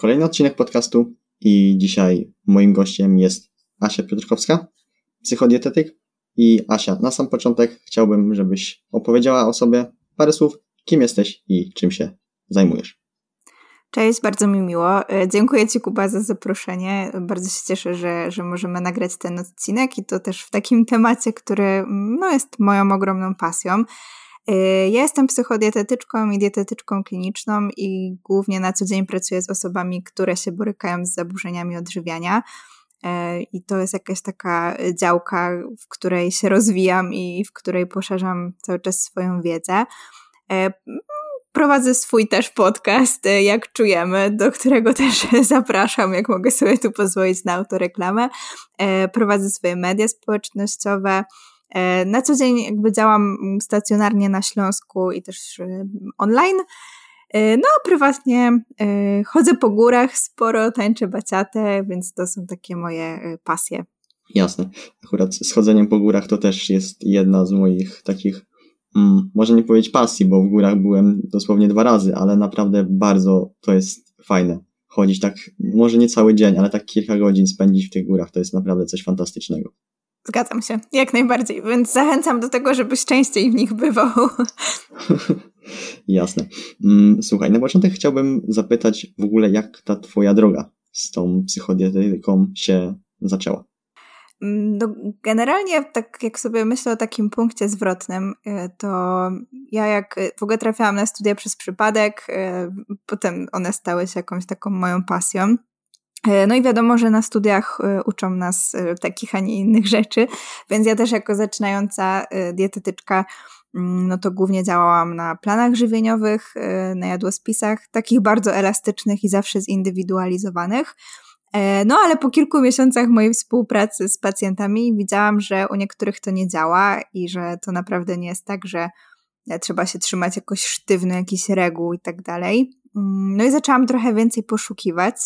kolejny odcinek podcastu i dzisiaj moim gościem jest Asia Piotrkowska, psychodietetyk. I Asia, na sam początek chciałbym, żebyś opowiedziała o sobie parę słów, kim jesteś i czym się zajmujesz. Cześć, bardzo mi miło. E, dziękuję Ci, Kuba, za zaproszenie. Bardzo się cieszę, że, że możemy nagrać ten odcinek i to też w takim temacie, który no, jest moją ogromną pasją. E, ja jestem psychodietetyczką i dietetyczką kliniczną i głównie na co dzień pracuję z osobami, które się borykają z zaburzeniami odżywiania. E, I to jest jakaś taka działka, w której się rozwijam i w której poszerzam cały czas swoją wiedzę. Prowadzę swój też podcast, jak czujemy, do którego też zapraszam, jak mogę sobie tu pozwolić na autoreklamę. Prowadzę swoje media społecznościowe. E, na co dzień jakby działam stacjonarnie na Śląsku i też online. No, a prywatnie chodzę po górach sporo, tańczę baciatę, więc to są takie moje pasje. Jasne. Akurat z chodzeniem po górach to też jest jedna z moich takich mm, może nie powiedzieć pasji, bo w górach byłem dosłownie dwa razy, ale naprawdę bardzo to jest fajne. Chodzić tak, może nie cały dzień, ale tak kilka godzin spędzić w tych górach, to jest naprawdę coś fantastycznego. Zgadzam się, jak najbardziej, więc zachęcam do tego, żebyś częściej w nich bywał. Jasne. Mm, słuchaj, na początek chciałbym zapytać w ogóle, jak ta twoja droga z tą psychodietyką się zaczęła? Mm, no, generalnie, tak jak sobie myślę o takim punkcie zwrotnym, y, to ja jak y, w ogóle trafiłam na studia przez przypadek, y, potem one stały się jakąś taką moją pasją. No i wiadomo, że na studiach uczą nas takich, a nie innych rzeczy, więc ja też jako zaczynająca dietetyczka, mm, no to głównie działałam na planach żywieniowych, na jadłospisach, takich bardzo elastycznych i zawsze zindywidualizowanych. E, no ale po kilku miesiącach mojej współpracy z pacjentami widziałam, że u niektórych to nie działa i że to naprawdę nie jest tak, że e, trzeba się trzymać jakoś sztywno jakichś reguł i tak dalej. Mm, no i zaczęłam trochę więcej poszukiwać.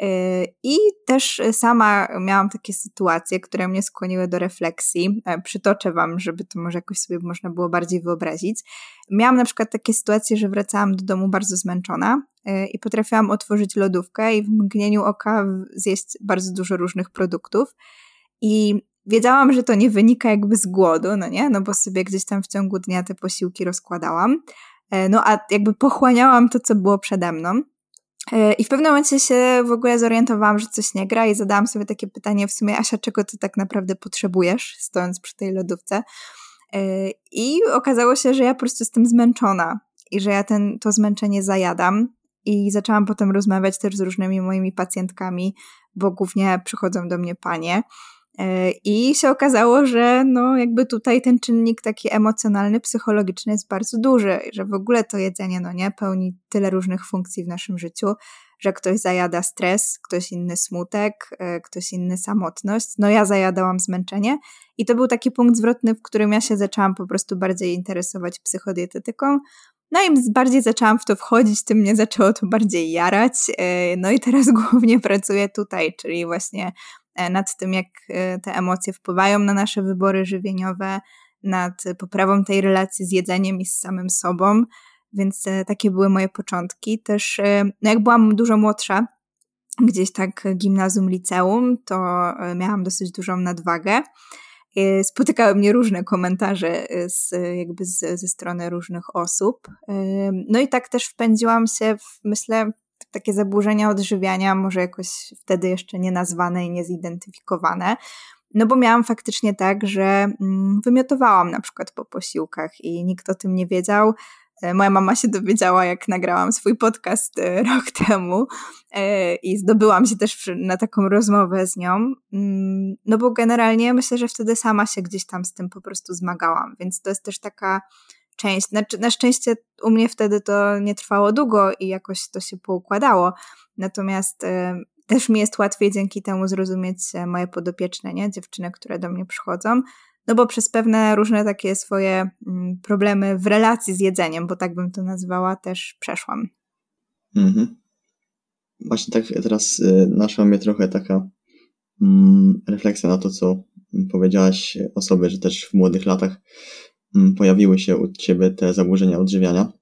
E, I też sama miałam takie sytuacje, które mnie skłoniły do refleksji. Przytoczę Wam, żeby to może jakoś sobie można było bardziej wyobrazić. Miałam na przykład takie sytuacje, że wracałam do domu bardzo zmęczona Y, i potrafiłam otworzyć lodówkę i w mgnieniu oka zjeść bardzo dużo różnych produktów. I wiedziałam, że to nie wynika jakby z głodu, no nie? No bo sobie gdzieś tam w ciągu dnia te posiłki rozkładałam. E, no a jakby pochłaniałam to, co było przede mną. E, I w pewnym momencie się w ogóle zorientowałam, że coś nie gra i zadałam sobie takie pytanie w sumie, Asia, czego ty tak naprawdę potrzebujesz, stojąc przy tej lodówce? E, I okazało się, że ja po prostu jestem zmęczona i że ja ten, to zmęczenie zajadam i zaczęłam potem rozmawiać też z różnymi moimi pacjentkami, bo głównie przychodzą do mnie panie. E, I się okazało, że no jakby tutaj ten czynnik taki emocjonalny, psychologiczny jest bardzo duży, że w ogóle to jedzenie no nie pełni tyle różnych funkcji w naszym życiu, że ktoś zajada stres, ktoś inny smutek, e, ktoś inny samotność. No ja zajadałam zmęczenie i to był taki punkt zwrotny, w którym ja się zaczęłam po prostu bardziej interesować psychodietetyką, no i bardziej zaczęłam w to wchodzić, tym mnie zaczęło to bardziej jarać. E, no i teraz głównie pracuję tutaj, czyli właśnie nad tym, jak e, te emocje wpływają na nasze wybory żywieniowe, nad poprawą tej relacji z jedzeniem i z samym sobą. Więc takie były moje początki. Też no jak byłam dużo młodsza, gdzieś tak gimnazjum, liceum, to miałam dosyć dużą nadwagę. Spotykały mnie różne komentarze z, jakby z, ze strony różnych osób. No i tak też wpędziłam się w, myślę, takie zaburzenia odżywiania, może jakoś wtedy jeszcze nie nazwane i niezidentyfikowane. No bo miałam faktycznie tak, że mm, wymiotowałam na przykład po posiłkach i nikt o tym nie wiedział. E, moja mama się dowiedziała, jak nagrałam swój podcast e, rok temu e, i zdobyłam się też na taką rozmowę z nią. Mm, no bo generalnie myślę, że wtedy sama się gdzieś tam z tym po prostu zmagałam, więc to jest też taka część. Znaczy, na szczęście u mnie wtedy to nie trwało długo i jakoś to się poukładało. Natomiast też mi jest łatwiej dzięki temu zrozumieć moje podopieczne, nie? dziewczyny, które do mnie przychodzą no bo przez pewne różne takie swoje mm, problemy w relacji z jedzeniem, bo tak bym to nazwała, też przeszłam. Mhm. Właśnie tak teraz y, naszła mnie trochę taka mm, refleksja na to, co powiedziałaś o sobie, że też w młodych latach pojawiły się u ciebie te zaburzenia odżywiania.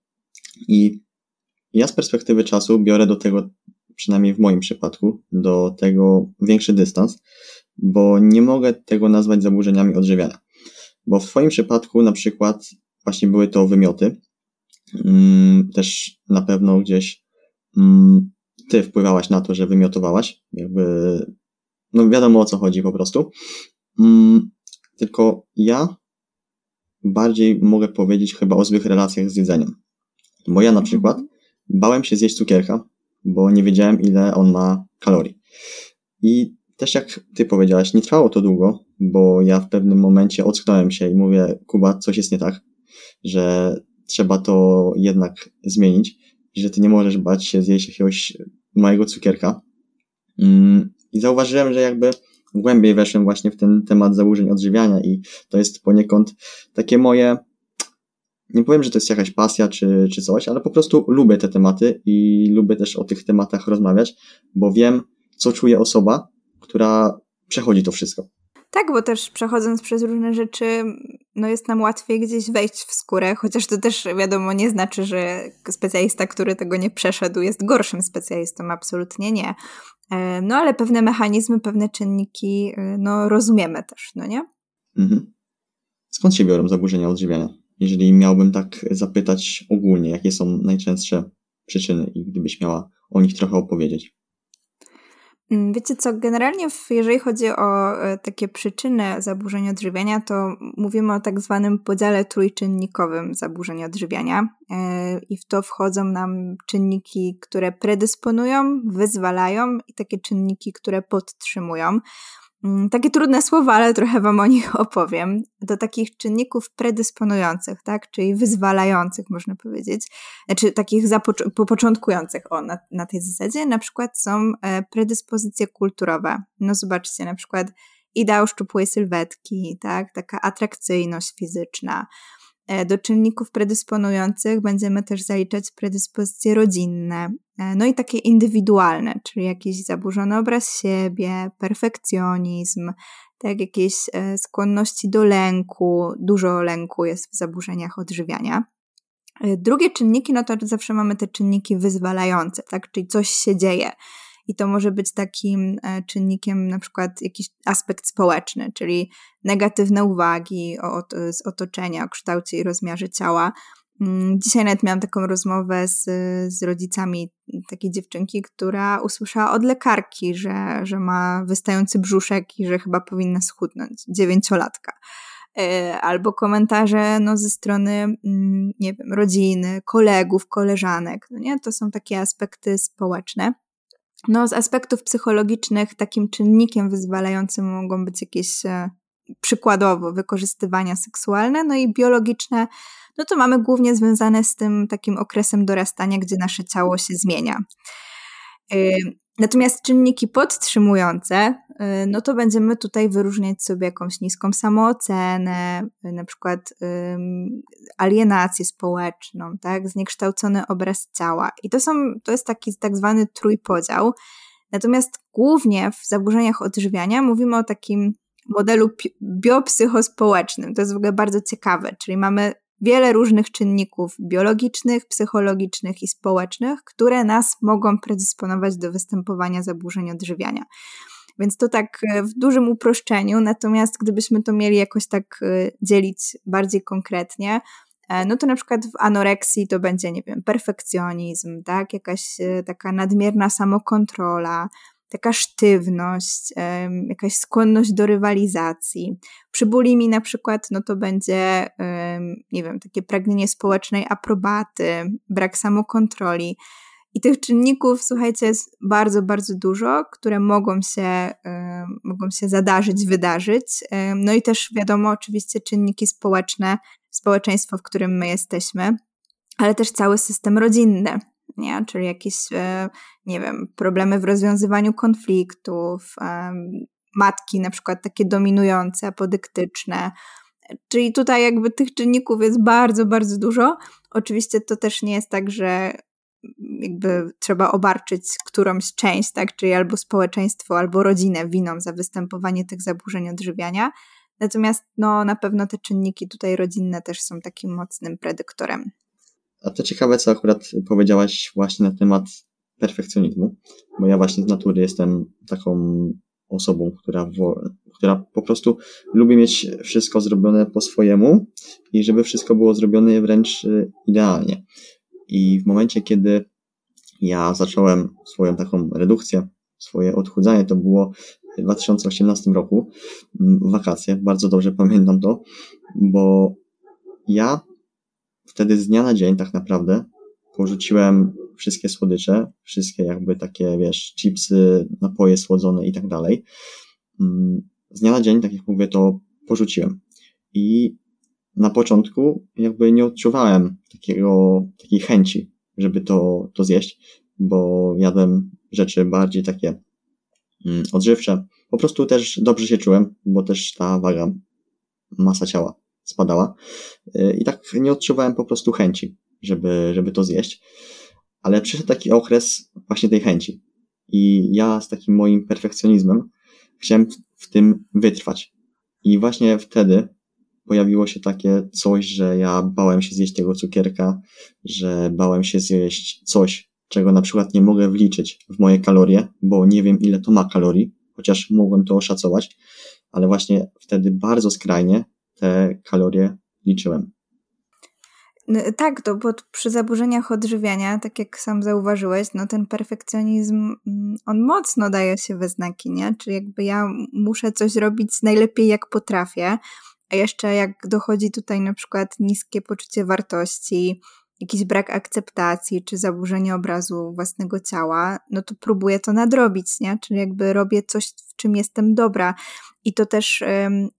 I ja z perspektywy czasu biorę do tego przynajmniej w moim przypadku, do tego większy dystans, bo nie mogę tego nazwać zaburzeniami odżywiania. Bo w Twoim przypadku na przykład właśnie były to wymioty. Mm, też na pewno gdzieś mm, Ty wpływałaś na to, że wymiotowałaś. Jakby, no wiadomo o co chodzi po prostu. Mm, tylko ja bardziej mogę powiedzieć chyba o złych relacjach z jedzeniem. Bo ja na przykład bałem się zjeść cukierka, bo nie wiedziałem ile on ma kalorii. I też jak ty powiedziałaś, nie trwało to długo, bo ja w pewnym momencie ocknąłem się i mówię, Kuba, coś jest nie tak, że trzeba to jednak zmienić że ty nie możesz bać się zjeść jakiegoś małego cukierka. Mm, I zauważyłem, że jakby głębiej weszłem właśnie w ten temat zaburzeń odżywiania i to jest poniekąd takie moje, nie powiem, że to jest jakaś pasja czy, czy coś, ale po prostu lubię te tematy i lubię też o tych tematach rozmawiać, bo wiem, co czuje osoba, która przechodzi to wszystko. Tak, bo też przechodząc przez różne rzeczy, no jest nam łatwiej gdzieś wejść w skórę, chociaż to też wiadomo nie znaczy, że specjalista, który tego nie przeszedł, jest gorszym specjalistą, absolutnie nie. E, no ale pewne mechanizmy, pewne czynniki, e, no rozumiemy też, no nie? Mhm. Skąd się biorą zaburzenia odżywiania? Jeżeli miałbym tak zapytać ogólnie, jakie są najczęstsze przyczyny i gdybyś miała o nich trochę opowiedzieć. Mm, wiecie co, generalnie jeżeli chodzi o e, takie przyczyny zaburzeń odżywiania, to mówimy o tak zwanym podziale trójczynnikowym zaburzeń odżywiania e, i w to wchodzą nam czynniki, które predysponują, wyzwalają i takie czynniki, które podtrzymują. Mm, takie trudne słowa, ale trochę Wam o nich opowiem. Do takich czynników predysponujących, tak, czyli wyzwalających, można powiedzieć, znaczy takich początkujących o, na, na tej zasadzie, na przykład są e, predyspozycje kulturowe. No zobaczcie, na przykład ideał szczupłej sylwetki, tak, taka atrakcyjność fizyczna, do czynników predysponujących będziemy też zaliczać predyspozycje rodzinne, e, no i takie indywidualne, czyli jakiś zaburzony obraz siebie, perfekcjonizm, tak, jakieś e, skłonności do lęku, dużo lęku jest w zaburzeniach odżywiania. Drugie czynniki, no to zawsze mamy te czynniki wyzwalające, tak, czyli coś się dzieje i to może być takim e, czynnikiem na przykład jakiś aspekt społeczny, czyli negatywne uwagi z otoczenia o kształcie i rozmiarze ciała. Mm, dzisiaj nawet miałam taką rozmowę z, z rodzicami takiej dziewczynki, która usłyszała od lekarki, że, że ma wystający brzuszek i że chyba powinna schudnąć, dziewięciolatka e, albo komentarze no, ze strony, mm, nie wiem, rodziny, kolegów, koleżanek. No nie? To są takie aspekty społeczne. No, z aspektów psychologicznych takim czynnikiem wyzwalającym mogą być jakieś e, przykładowo wykorzystywania seksualne, no i biologiczne, no to mamy głównie związane z tym takim okresem dorastania, gdzie nasze ciało się zmienia. Natomiast czynniki podtrzymujące, y, no to będziemy tutaj wyróżniać sobie jakąś niską samoocenę, y, na przykład alienację społeczną, tak, zniekształcony obraz ciała. I to są, to jest taki tak zwany trójpodział. Natomiast głównie w zaburzeniach odżywiania mówimy o takim modelu biopsychospołecznym. To jest w ogóle bardzo ciekawe, czyli mamy wiele różnych czynników biologicznych, psychologicznych i społecznych, które nas mogą predysponować do występowania zaburzeń odżywiania. Więc to tak e, w dużym uproszczeniu, natomiast gdybyśmy to mieli jakoś tak e, dzielić bardziej konkretnie, e, no to na przykład w anoreksji to będzie, nie wiem, perfekcjonizm, tak, jakaś taka nadmierna samokontrola, taka sztywność, jakaś skłonność do rywalizacji. Przy bulimi na przykład, no to będzie, nie wiem, takie pragnienie społecznej aprobaty, brak samokontroli. I tych czynników, słuchajcie, jest bardzo, bardzo dużo, które mogą się, mogą się zadarzyć, wydarzyć. No i też wiadomo, oczywiście, czynniki społeczne, społeczeństwo, w którym my jesteśmy, ale też cały system rodzinny nie? czyli jakieś, e, nie wiem, problemy w rozwiązywaniu konfliktów, matki na przykład takie dominujące, apodyktyczne. Czyli tutaj jakby tych czynników jest bardzo, bardzo dużo. Oczywiście to też nie jest tak, że jakby trzeba obarczyć którąś część, tak, czyli albo społeczeństwo, albo rodzinę winą za występowanie tych zaburzeń odżywiania. Natomiast no, na pewno te czynniki tutaj rodzinne też są takim mocnym predyktorem. A to ciekawe, co akurat powiedziałaś właśnie na temat perfekcjonizmu, bo ja właśnie z natury jestem taką osobą, która, która po prostu lubi mieć wszystko zrobione po swojemu i żeby wszystko było zrobione wręcz y, idealnie. I w momencie, kiedy ja zacząłem swoją taką redukcję, swoje odchudzanie, to było w 2018 roku, mm, wakacje, bardzo dobrze pamiętam to, bo ja wtedy z dnia na dzień tak naprawdę porzuciłem wszystkie słodycze, wszystkie jakby takie, wiesz, chipsy, napoje słodzone i tak dalej. Mm, z dnia na dzień, tak jak mówię, to porzuciłem. I na początku jakby nie odczuwałem takiego, takiej chęci, żeby to, to zjeść, bo jadłem rzeczy bardziej takie mm, odżywcze. Po prostu też dobrze się czułem, bo też ta waga, masa ciała spadała. Y, I tak nie odczuwałem po prostu chęci, żeby, żeby to zjeść. Ale przyszedł taki okres właśnie tej chęci. I ja z takim moim perfekcjonizmem chciałem w tym wytrwać. I właśnie wtedy pojawiło się takie coś, że ja bałem się zjeść tego cukierka, że bałem się zjeść coś, czego na przykład nie mogę wliczyć w moje kalorie, bo nie wiem ile to ma kalorii, chociaż mogłem to oszacować, ale właśnie wtedy bardzo skrajnie te kalorie liczyłem. Tak, to bo przy zaburzeniach odżywiania, tak jak sam zauważyłeś, no ten perfekcjonizm, mm, on mocno daje się we znaki, nie? Czyli jakby ja muszę coś robić najlepiej jak potrafię, a jeszcze jak dochodzi tutaj na przykład niskie poczucie wartości, jakiś brak akceptacji czy zaburzenie obrazu własnego ciała, no to próbuję to nadrobić, nie? Czyli jakby robię coś, czym jestem dobra. I to też,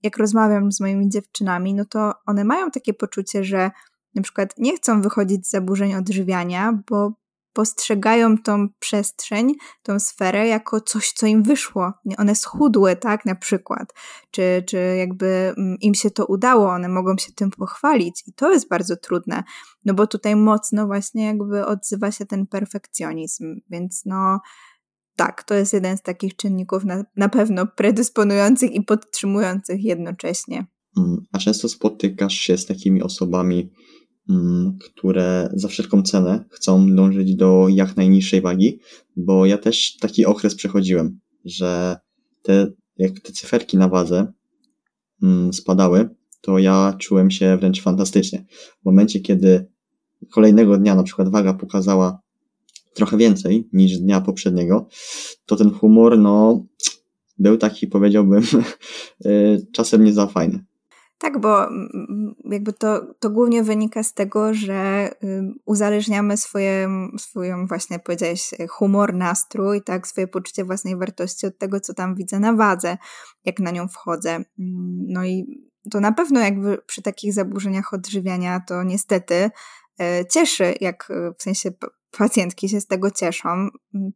jak rozmawiam z moimi dziewczynami, no to one mają takie poczucie, że na przykład nie chcą wychodzić z zaburzeń odżywiania, bo postrzegają tą przestrzeń, tą sferę jako coś, co im wyszło. One schudły, tak, na przykład. Czy, czy jakby mm, im się to udało, one mogą się tym pochwalić. I to jest bardzo trudne, no bo tutaj mocno właśnie jakby odzywa się ten perfekcjonizm. Więc no, tak, to jest jeden z takich czynników na, na pewno predysponujących i podtrzymujących jednocześnie. Mm, a często spotykasz się z takimi osobami, Mm, które za wszelką cenę chcą dążyć do jak najniższej wagi, bo ja też taki okres przechodziłem, że te, jak te cyferki na wadze mm, spadały, to ja czułem się wręcz fantastycznie. W momencie, kiedy kolejnego dnia na przykład waga pokazała trochę więcej niż dnia poprzedniego, to ten humor, no, był taki, powiedziałbym, y, czasem nie za fajny. Tak, bo jakby to, to głównie wynika z tego, że uzależniamy swoje, swoją właśnie powiedziałeś humor, nastrój, tak, swoje poczucie własnej wartości od tego, co tam widzę na wadze, jak na nią wchodzę. Mm, no i to na pewno jakby przy takich zaburzeniach odżywiania to niestety e, cieszy, jak e, w sensie pacjentki się z tego cieszą,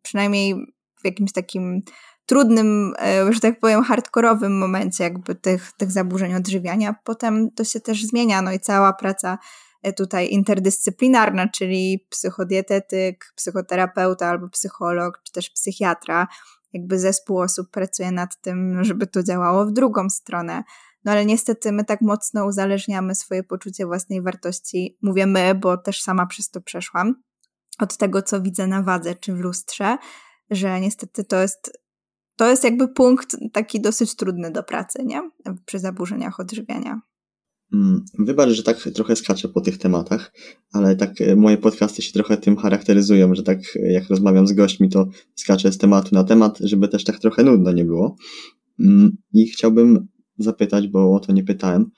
przynajmniej w jakimś takim trudnym, e, że tak powiem, hardkorowym momencie jakby tych, tych zaburzeń odżywiania. Potem to się też zmienia, no i cała praca e, tutaj interdyscyplinarna, czyli psychodietetyk, psychoterapeuta albo psycholog, czy też psychiatra, jakby zespół osób pracuje nad tym, żeby to działało w drugą stronę. No ale niestety my tak mocno uzależniamy swoje poczucie własnej wartości, mówię my, bo też sama przez to przeszłam, od tego, co widzę na wadze czy w lustrze, że niestety to jest to jest jakby punkt taki dosyć trudny do pracy, nie? Przy zaburzeniach odżywiania. Mm, wybacz, że tak trochę skaczę po tych tematach, ale tak e, moje podcasty się trochę tym charakteryzują, że tak e, jak rozmawiam z gośćmi, to skaczę z tematu na temat, żeby też tak trochę nudno nie było. Mm, I chciałbym zapytać, bo o to nie pytałem,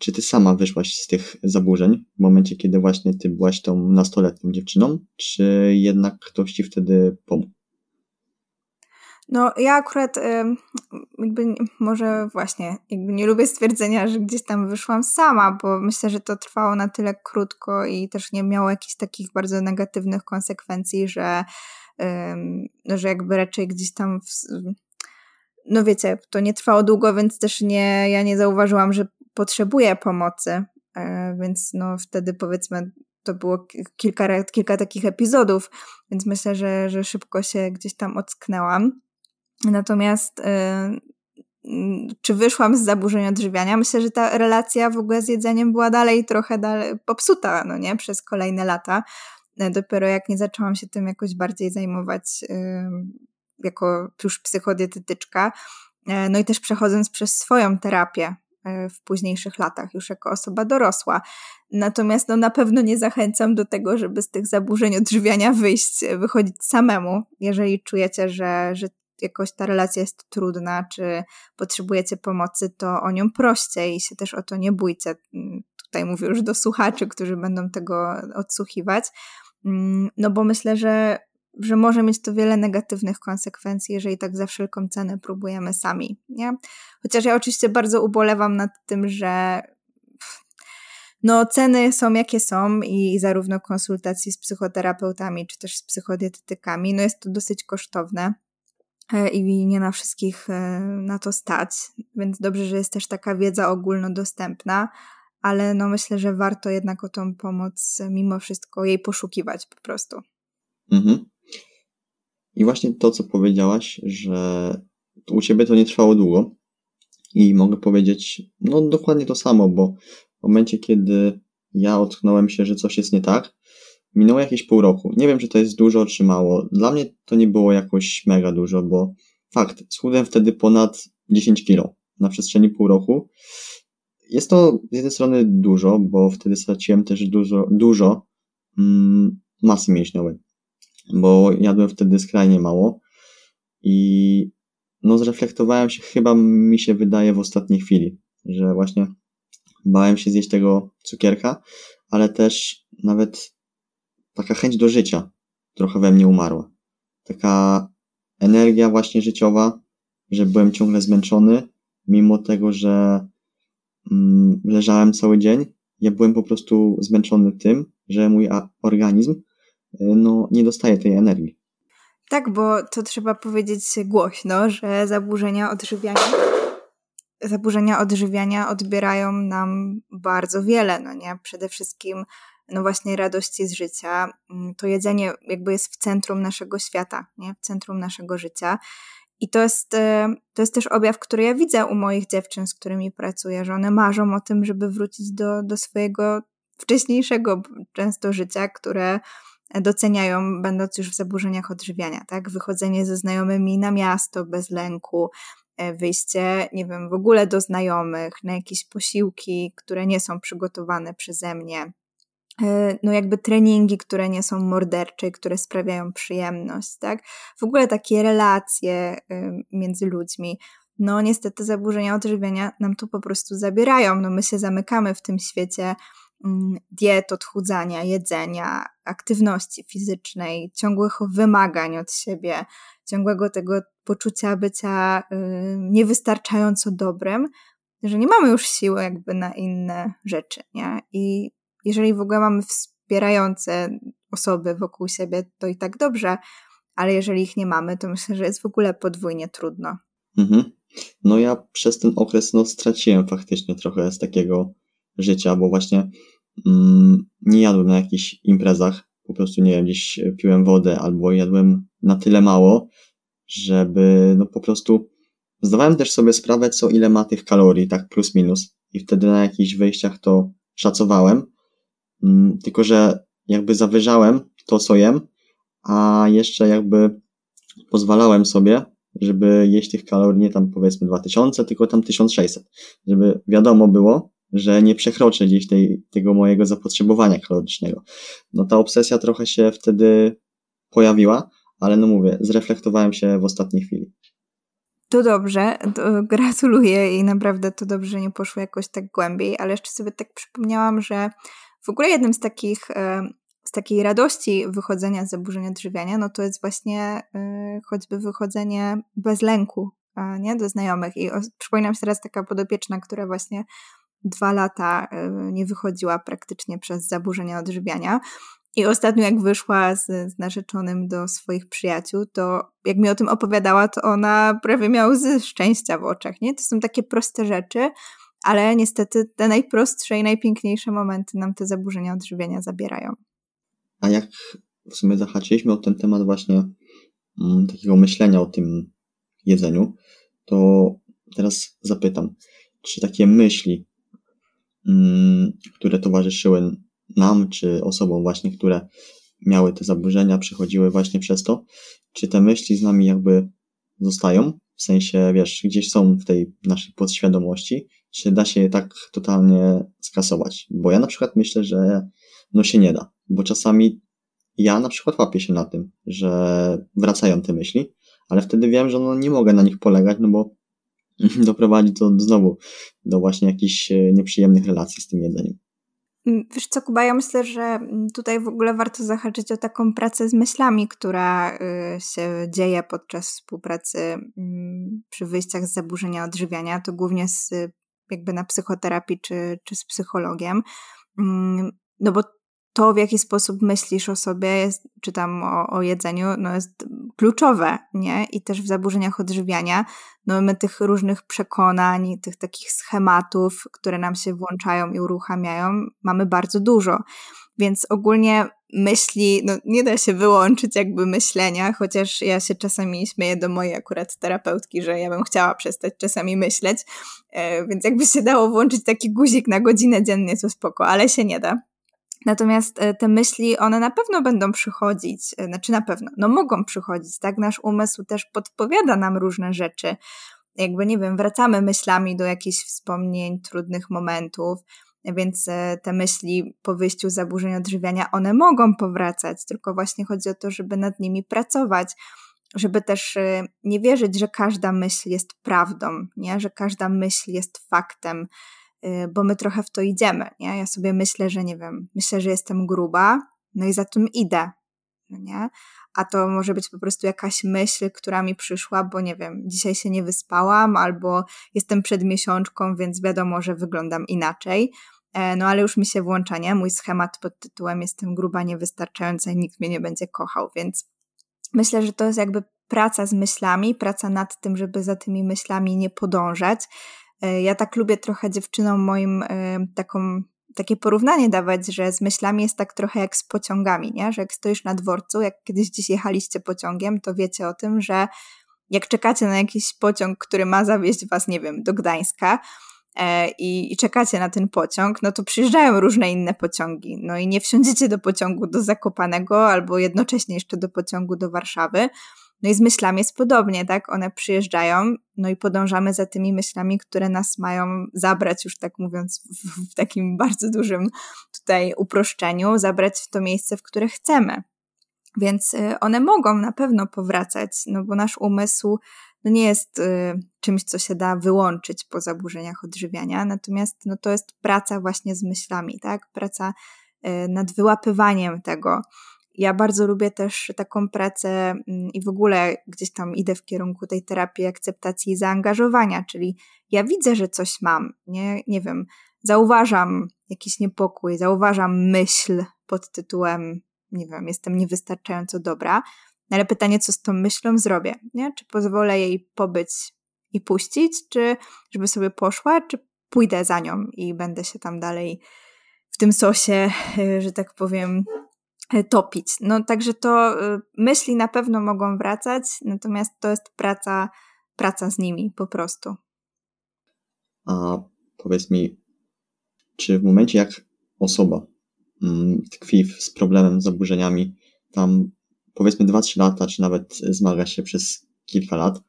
czy ty sama wyszłaś z tych zaburzeń w momencie, kiedy właśnie ty byłaś tą nastoletnią dziewczyną, czy jednak ktoś ci wtedy pomógł? No, ja akurat jakby może właśnie, jakby nie lubię stwierdzenia, że gdzieś tam wyszłam sama, bo myślę, że to trwało na tyle krótko i też nie miało jakichś takich bardzo negatywnych konsekwencji, że, no, że jakby raczej gdzieś tam w, no wiecie, to nie trwało długo, więc też nie, ja nie zauważyłam, że potrzebuję pomocy, e, więc no wtedy powiedzmy to było kilka, kilka takich epizodów, więc myślę, że, że szybko się gdzieś tam ocknęłam. Natomiast mm, czy wyszłam z zaburzeń odżywiania? Myślę, że ta relacja w ogóle z jedzeniem była dalej trochę dalej popsuta, no nie, przez kolejne lata. dopiero jak nie zaczęłam się tym jakoś bardziej zajmować jako już psychodietetyczka, no i też przechodząc przez swoją terapię w późniejszych latach, już jako osoba dorosła. Natomiast no, na pewno nie zachęcam do tego, żeby z tych zaburzeń odżywiania wyjść, wychodzić samemu, jeżeli czujecie, że, że jakoś ta relacja jest trudna, czy potrzebujecie pomocy, to o nią proście i się też o to nie bójcie. Mm, tutaj mówię już do słuchaczy, którzy będą tego odsłuchiwać. Mm, no bo myślę, że, że może mieć to wiele negatywnych konsekwencji, jeżeli tak za wszelką cenę próbujemy sami. Nie? Chociaż ja oczywiście bardzo ubolewam nad tym, że no, ceny są jakie są i zarówno konsultacji z psychoterapeutami, czy też z psychodietetykami, no jest to dosyć kosztowne. E, i nie na wszystkich e, na to stać, więc dobrze, że jest też taka wiedza ogólnodostępna, ale no myślę, że warto jednak o tą pomoc mimo wszystko jej poszukiwać po prostu. Mhm. I właśnie to, co powiedziałaś, że u ciebie to nie trwało długo i mogę powiedzieć, no dokładnie to samo, bo w momencie, kiedy ja otknąłem się, że coś jest nie tak, Minęło jakieś pół roku. Nie wiem, czy to jest dużo, czy mało. Dla mnie to nie było jakoś mega dużo, bo fakt, schudłem wtedy ponad 10 kilo na przestrzeni pół roku. Jest to z jednej strony dużo, bo wtedy straciłem też dużo, dużo mm, masy mięśniowej, bo jadłem wtedy skrajnie mało i no zreflektowałem się, chyba mi się wydaje w ostatniej chwili, że właśnie bałem się zjeść tego cukierka, ale też nawet taka chęć do życia trochę we mnie umarła. Taka energia właśnie życiowa, że byłem ciągle zmęczony, mimo tego, że mm, leżałem cały dzień. Ja byłem po prostu zmęczony tym, że mój organizm no, nie dostaje tej energii. Tak, bo to trzeba powiedzieć głośno, że zaburzenia odżywiania zaburzenia odżywiania odbierają nam bardzo wiele, no nie? Przede wszystkim no właśnie radości z życia. Mm, to jedzenie jakby jest w centrum naszego świata, nie? w centrum naszego życia. I to jest, e, to jest też objaw, który ja widzę u moich dziewczyn, z którymi pracuję, że one marzą o tym, żeby wrócić do, do swojego wcześniejszego często życia, które doceniają, będąc już w zaburzeniach odżywiania, tak? Wychodzenie ze znajomymi na miasto bez lęku, e, wyjście, nie wiem, w ogóle do znajomych, na jakieś posiłki, które nie są przygotowane przeze mnie, E, no jakby treningi, które nie są mordercze i które sprawiają przyjemność, tak? W ogóle takie relacje y, między ludźmi. No niestety zaburzenia odżywiania nam to po prostu zabierają. No my się zamykamy w tym świecie diet, odchudzania, jedzenia, aktywności fizycznej, ciągłych wymagań od siebie, ciągłego tego poczucia bycia niewystarczająco dobrym, że nie mamy już siły jakby na inne rzeczy, nie? I jeżeli w ogóle mamy wspierające osoby wokół siebie, to i tak dobrze, ale jeżeli ich nie mamy, to myślę, że jest w ogóle podwójnie trudno. Mhm. No ja przez ten okres no, straciłem faktycznie trochę z takiego życia, bo właśnie mm, nie jadłem na jakichś imprezach, po prostu nie wiem, gdzieś piłem wodę albo jadłem na tyle mało, żeby no po prostu zdawałem też sobie sprawę, co ile ma tych kalorii, tak plus minus. I wtedy na jakichś wyjściach to szacowałem, Mm, tylko że jakby zawyżałem to, co jem, a jeszcze jakby pozwalałem sobie, żeby jeść tych kalorii nie tam powiedzmy 2000, tylko tam 1600, żeby wiadomo było, że nie przekroczę gdzieś tej, tego mojego zapotrzebowania kalorycznego. No ta obsesja trochę się wtedy pojawiła, ale no mówię, zreflektowałem się w ostatniej chwili. To dobrze, to gratuluję i naprawdę to dobrze, że nie poszło jakoś tak głębiej, ale jeszcze sobie tak przypomniałam, że w ogóle jednym z takich, e, z takiej radości wychodzenia z zaburzenia odżywiania, no to jest właśnie e, choćby wychodzenie bez lęku, nie, do znajomych. I przypominam się teraz taka podopieczna, która właśnie dwa lata e, nie wychodziła praktycznie przez zaburzenia odżywiania. I ostatnio, jak wyszła z, z, narzeczonym do swoich przyjaciół, to jak mi o tym opowiadała, to ona prawie miała łzy szczęścia w oczach. Nie? To są takie proste rzeczy, ale niestety te najprostsze i najpiękniejsze momenty nam te zaburzenia odżywienia zabierają. A jak w sumie zahaczyliśmy o ten temat właśnie mm, takiego myślenia o tym jedzeniu, to teraz zapytam, czy takie myśli, które towarzyszyły nam, czy osobom właśnie, które miały te zaburzenia, przechodziły właśnie przez to, czy te myśli z nami jakby zostają, w sensie, wiesz, gdzieś są w tej naszej podświadomości, czy da się je tak totalnie skasować? Bo ja na przykład myślę, że no się nie da, bo czasami ja na przykład łapię się na tym, że wracają te myśli, ale wtedy wiem, że no nie mogę na nich polegać, no bo doprowadzi to znowu do właśnie jakichś e, nieprzyjemnych relacji z tym jedzeniem. Mm, wiesz co, Kuba, ja myślę, że mm, tutaj w ogóle warto zahaczyć o taką pracę z myślami, która y, się dzieje podczas współpracy mm, przy wyjściach z zaburzenia odżywiania, to głównie z, jakby na psychoterapii czy, czy z psychologiem. No bo to, w jaki sposób myślisz o sobie, jest, czy tam o, o, jedzeniu, no jest kluczowe, nie? I też w zaburzeniach odżywiania, no my tych różnych przekonań, tych takich schematów, które nam się włączają i uruchamiają, mamy bardzo dużo. Więc ogólnie myśli, no nie da się wyłączyć jakby myślenia, chociaż ja się czasami śmieję do mojej akurat terapeutki, że ja bym chciała przestać czasami myśleć, e, więc jakby się dało włączyć taki guzik na godzinę dziennie, to spoko, ale się nie da. Natomiast e, te myśli, one na pewno będą przychodzić, e, znaczy na pewno, no mogą przychodzić, tak? Nasz umysł też podpowiada nam różne rzeczy. Jakby, nie wiem, wracamy myślami do jakichś wspomnień, trudnych momentów, więc e, te myśli po wyjściu z zaburzeń odżywiania, one mogą powracać, tylko właśnie chodzi o to, żeby nad nimi pracować, żeby też nie wierzyć, że każda myśl jest prawdą, nie? że każda myśl jest faktem, bo my trochę w to idziemy, nie? Ja sobie myślę, że nie wiem, myślę, że jestem gruba, no i za tym idę, no nie? A to może być po prostu jakaś myśl, która mi przyszła, bo nie wiem, dzisiaj się nie wyspałam, albo jestem przed miesiączką, więc wiadomo, że wyglądam inaczej. E, no ale już mi się włącza, nie? Mój schemat pod tytułem jestem gruba, niewystarczająca i nikt mnie nie będzie kochał, więc myślę, że to jest jakby praca z myślami, praca nad tym, żeby za tymi myślami nie podążać, ja tak lubię trochę dziewczynom moim e, taką, takie porównanie dawać, że z myślami jest tak trochę jak z pociągami, nie? że jak stoisz na dworcu, jak kiedyś gdzieś jechaliście pociągiem, to wiecie o tym, że jak czekacie na jakiś pociąg, który ma zawieźć was, nie wiem, do Gdańska, e, i, i, czekacie na ten pociąg, no to przyjeżdżają różne inne pociągi. No i nie wsiądziecie do pociągu do Zakopanego albo jednocześnie jeszcze do pociągu do Warszawy, no i z myślami jest podobnie, tak? One przyjeżdżają, no i podążamy za tymi myślami, które nas mają zabrać, już tak mówiąc, w, w takim bardzo dużym tutaj uproszczeniu, zabrać w to miejsce, w które chcemy. Więc y, one mogą na pewno powracać, no bo nasz umysł no nie jest y, czymś, co się da wyłączyć po zaburzeniach odżywiania, natomiast no to jest praca właśnie z myślami, tak? Praca y, nad wyłapywaniem tego, ja bardzo lubię też taką pracę mm, i w ogóle gdzieś tam idę w kierunku tej terapii akceptacji i zaangażowania, czyli ja widzę, że coś mam, nie, nie wiem, zauważam jakiś niepokój, zauważam myśl pod tytułem, nie wiem, jestem niewystarczająco dobra, ale pytanie, co z tą myślą zrobię, nie? Czy pozwolę jej pobyć i puścić, czy żeby sobie poszła, czy pójdę za nią i będę się tam dalej w tym sosie, że tak powiem, topić. No także to e, myśli na pewno mogą wracać, natomiast to jest praca, praca z nimi po prostu. A powiedz mi, czy w momencie jak osoba mm, tkwi z problemem, zaburzeniami, tam powiedzmy 2-3 lata, czy nawet zmaga się przez kilka lat,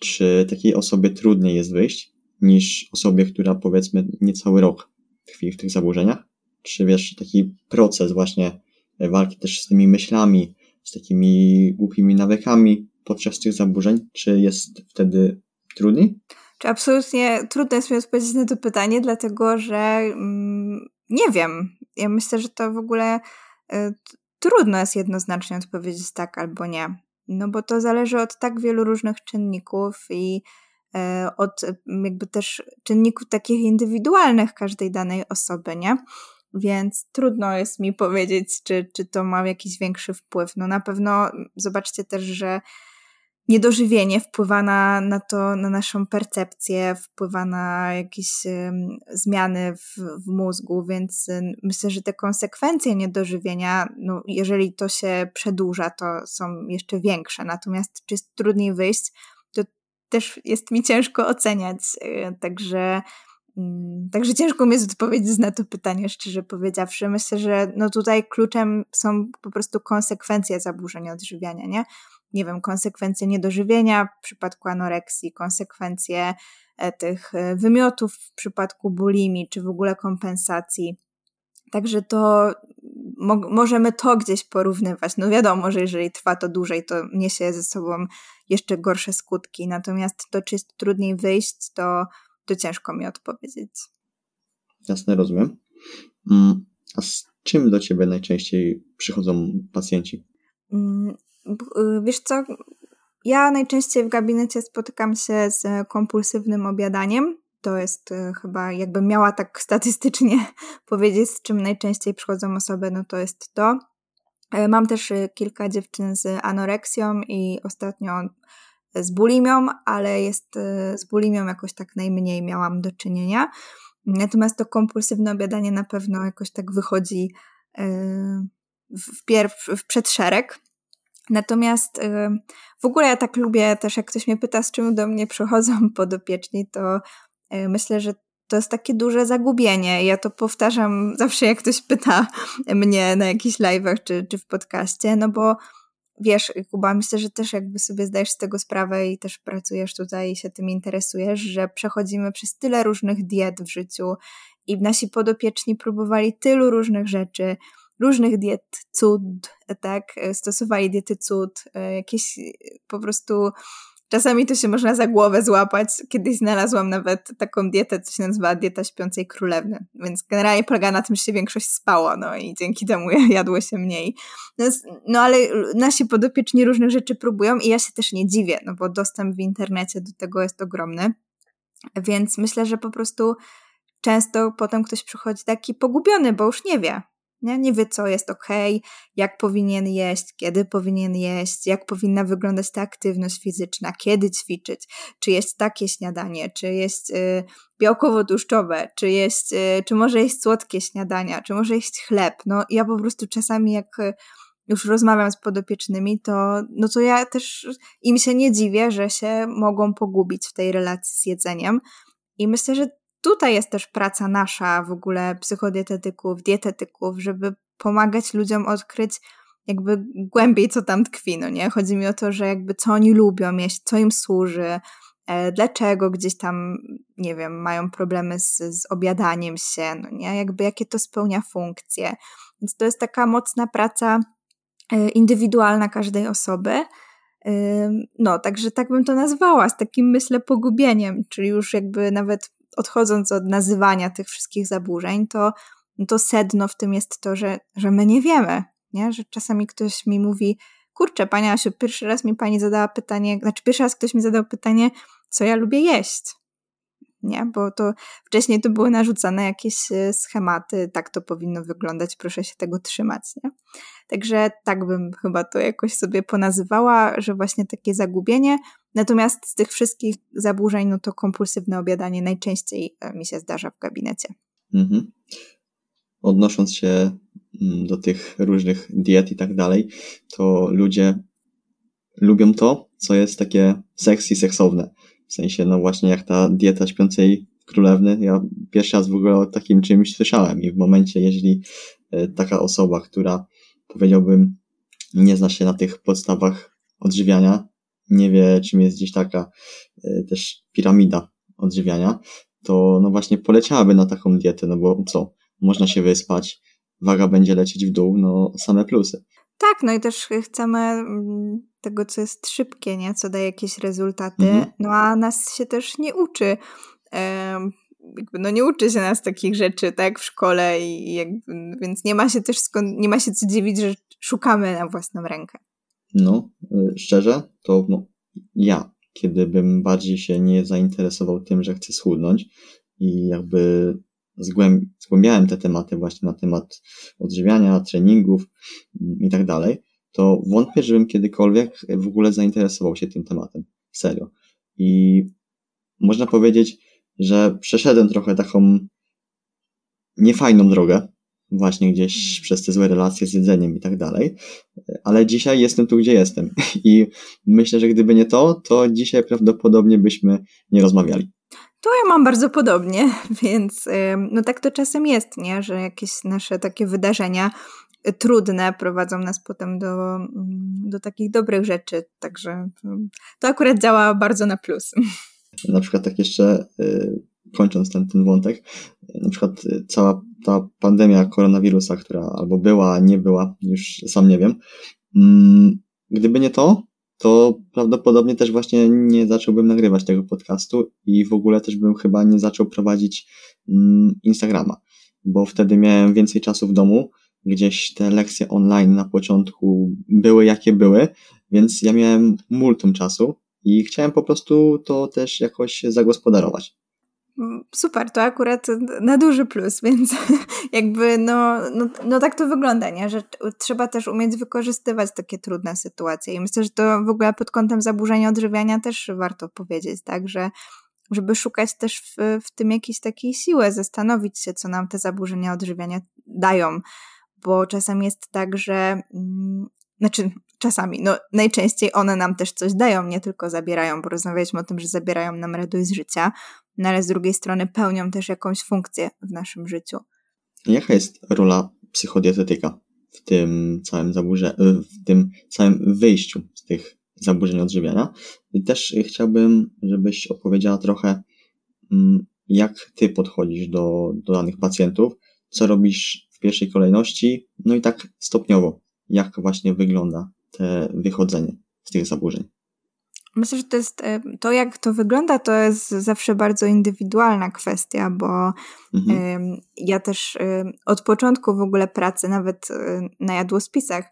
czy takiej osobie trudniej jest wyjść niż osobie, która powiedzmy niecały rok tkwi w tych zaburzeniach? Czy wiesz, taki proces właśnie walki też z tymi myślami, z takimi głupimi nawykami podczas tych zaburzeń? Czy jest wtedy trudniej? Czy absolutnie trudno jest mi odpowiedzieć na to pytanie, dlatego że mm, nie wiem. Ja myślę, że to w ogóle y, trudno jest jednoznacznie odpowiedzieć tak albo nie. No bo to zależy od tak wielu różnych czynników i y, od jakby też czynników takich indywidualnych każdej danej osoby, nie? Więc trudno jest mi powiedzieć, czy, czy to ma jakiś większy wpływ. No na pewno zobaczcie też, że niedożywienie wpływa na, na to, na naszą percepcję, wpływa na jakieś um, zmiany w, w mózgu, więc um, myślę, że te konsekwencje niedożywienia, no, jeżeli to się przedłuża, to są jeszcze większe. Natomiast czy jest trudniej wyjść, to też jest mi ciężko oceniać. Także Mm, także ciężko mi jest odpowiedzieć na to pytanie, szczerze powiedziawszy. Myślę, że no tutaj kluczem są po prostu konsekwencje zaburzeń odżywiania, nie? Nie wiem, konsekwencje niedożywienia w przypadku anoreksji, konsekwencje e, tych e, wymiotów w przypadku bulimi, czy w ogóle kompensacji. Także to mo możemy to gdzieś porównywać. No wiadomo, że jeżeli trwa to dłużej, to niesie ze sobą jeszcze gorsze skutki. Natomiast to, czy jest trudniej wyjść, to to ciężko mi odpowiedzieć. Jasne, rozumiem. Mm, a z czym do ciebie najczęściej przychodzą pacjenci? Mm, y, wiesz co, ja najczęściej w gabinecie spotykam się z kompulsywnym obiadaniem. To jest y, chyba, jakbym miała tak statystycznie powiedzieć, z czym najczęściej przychodzą osoby, no to jest to. E, mam też y, kilka dziewczyn z anoreksją i ostatnio z bulimią, ale jest y, z bulimią jakoś tak najmniej miałam do czynienia. Natomiast to kompulsywne obiadanie na pewno jakoś tak wychodzi y, w, pierw, w przedszereg. Natomiast y, w ogóle ja tak lubię też, jak ktoś mnie pyta, z czym do mnie przychodzą podopieczni, to myślę, że to jest takie duże zagubienie. Ja to powtarzam zawsze, jak ktoś pyta mnie na jakichś live'ach czy, czy w podcaście, no bo wiesz, Kuba, myślę, że też jakby sobie zdajesz z tego sprawę i też pracujesz tutaj i się tym interesujesz, że przechodzimy przez tyle różnych diet w życiu i nasi podopieczni próbowali tylu różnych rzeczy, różnych diet cud, tak, stosowali diety cud, e, jakieś po prostu Czasami to się można za głowę złapać. Kiedyś znalazłam nawet taką dietę, co się nazywa dieta śpiącej królewny. Więc generalnie polega na tym, że się większość spało, no i dzięki temu jadło się mniej. No, no ale nasi podopieczni różnych rzeczy próbują i ja się też nie dziwię, no bo dostęp w internecie do tego jest ogromny. Więc myślę, że po prostu często potem ktoś przychodzi taki pogubiony, bo już nie wie, nie? nie wie, co jest ok, jak powinien jeść, kiedy powinien jeść, jak powinna wyglądać ta aktywność fizyczna, kiedy ćwiczyć, czy jeść takie śniadanie, czy jeść y, białkowo-tłuszczowe, czy jeść, y, czy może jeść słodkie śniadania, czy może jeść chleb. No ja po prostu czasami jak y, już rozmawiam z podopiecznymi, to, no to ja też im się nie dziwię, że się mogą pogubić w tej relacji z jedzeniem. I myślę, że tutaj jest też praca nasza w ogóle psychodietetyków, dietetyków, żeby pomagać ludziom odkryć jakby głębiej, co tam tkwi, no nie? Chodzi mi o to, że jakby co oni lubią jeść, co im służy, e, dlaczego gdzieś tam, nie wiem, mają problemy z, z obiadaniem się, no nie? Jakby jakie to spełnia funkcje. Więc to jest taka mocna praca e, indywidualna każdej osoby. No, także tak bym to nazwała, z takim myślę pogubieniem, czyli już jakby nawet odchodząc od nazywania tych wszystkich zaburzeń, to, to sedno w tym jest to, że, że my nie wiemy, nie? że czasami ktoś mi mówi, kurczę, Pani Asiu, pierwszy raz mi Pani zadała pytanie, znaczy pierwszy raz ktoś mi zadał pytanie, co ja lubię jeść, nie? Bo to wcześniej to były narzucane jakieś e, schematy, tak to powinno wyglądać, proszę się tego trzymać, nie? Także tak bym chyba to jakoś sobie ponazywała, że właśnie takie zagubienie. Natomiast z tych wszystkich zaburzeń, no to kompulsywne obiadanie najczęściej e, mi się zdarza w gabinecie. Mhm. Odnosząc się mm, do tych różnych diet i tak dalej, to ludzie lubią to, co jest takie sexy, seksowne. W sensie, no właśnie jak ta dieta śpiącej królewny, ja pierwszy raz w ogóle o takim czymś słyszałem i w momencie, jeżeli e, taka osoba, która powiedziałbym nie zna się na tych podstawach odżywiania, nie wie czym jest gdzieś taka e, też piramida odżywiania, to no właśnie poleciałaby na taką dietę, no bo co, można się wyspać, waga będzie lecieć w dół, no same plusy. Tak, no i też chcemy mm, tego, co jest szybkie, nie? co daje jakieś rezultaty, mhm. no a nas się też nie uczy. jakby, no nie uczy się nas takich rzeczy, tak, w szkole i jakby, więc nie ma się też skąd, nie ma się co dziwić, że szukamy na własną rękę. No, y, szczerze, to no, ja, kiedy bym bardziej się nie zainteresował tym, że chcę schudnąć i jakby zgłębiałem te tematy właśnie na temat odżywiania, treningów i tak dalej, to wątpię, żebym kiedykolwiek w ogóle zainteresował się tym tematem. Serio. I można powiedzieć, że przeszedłem trochę taką niefajną drogę, właśnie gdzieś przez te złe relacje z jedzeniem i tak dalej, ale dzisiaj jestem tu, gdzie jestem. I myślę, że gdyby nie to, to dzisiaj prawdopodobnie byśmy nie rozmawiali. To ja mam bardzo podobnie, więc no tak to czasem jest, nie? że jakieś nasze takie wydarzenia trudne prowadzą nas potem do, mm, do takich dobrych rzeczy. Także to akurat działa bardzo na plus. Na przykład tak jeszcze y, kończąc ten, ten wątek, na przykład cała ta pandemia koronawirusa, która albo była, nie była, już sam nie wiem. Mm, gdyby nie to, to prawdopodobnie też właśnie nie zacząłbym nagrywać tego podcastu i w ogóle też bym chyba nie zaczął prowadzić mm, Instagrama, bo wtedy miałem więcej czasu w domu, gdzieś te lekcje online na początku były jakie były, więc ja miałem multum czasu i chciałem po prostu to też jakoś zagospodarować. Mm, super, to akurat na duży plus, więc jakby no, no, no tak to wygląda, nie? że trzeba też umieć wykorzystywać takie trudne sytuacje i myślę, że to w ogóle pod kątem zaburzenia odżywiania też warto powiedzieć, tak, że żeby szukać też w, w tym jakiejś takiej siły, zastanowić się, co nam te zaburzenia odżywiania dają, bo czasem jest tak, że mm, znaczy czasami, no najczęściej one nam też coś dają, nie tylko zabierają, bo rozmawialiśmy o tym, że zabierają nam radość z życia, no ale z drugiej strony pełnią też jakąś funkcję w naszym życiu. Jaka jest rola psychodietetyka w tym całym zaburzeniu, w tym całym wyjściu z tych zaburzeń odżywiania? I też chciałbym, żebyś opowiedziała trochę, mm, jak ty podchodzisz do, do danych pacjentów, co robisz w pierwszej kolejności, no i tak stopniowo, jak właśnie wygląda te wychodzenie z tych zaburzeń. Myślę, że to jest e, to, jak to wygląda, to jest zawsze bardzo indywidualna kwestia, bo mhm. ja też od początku w ogóle pracy, nawet e, na jadłospisach,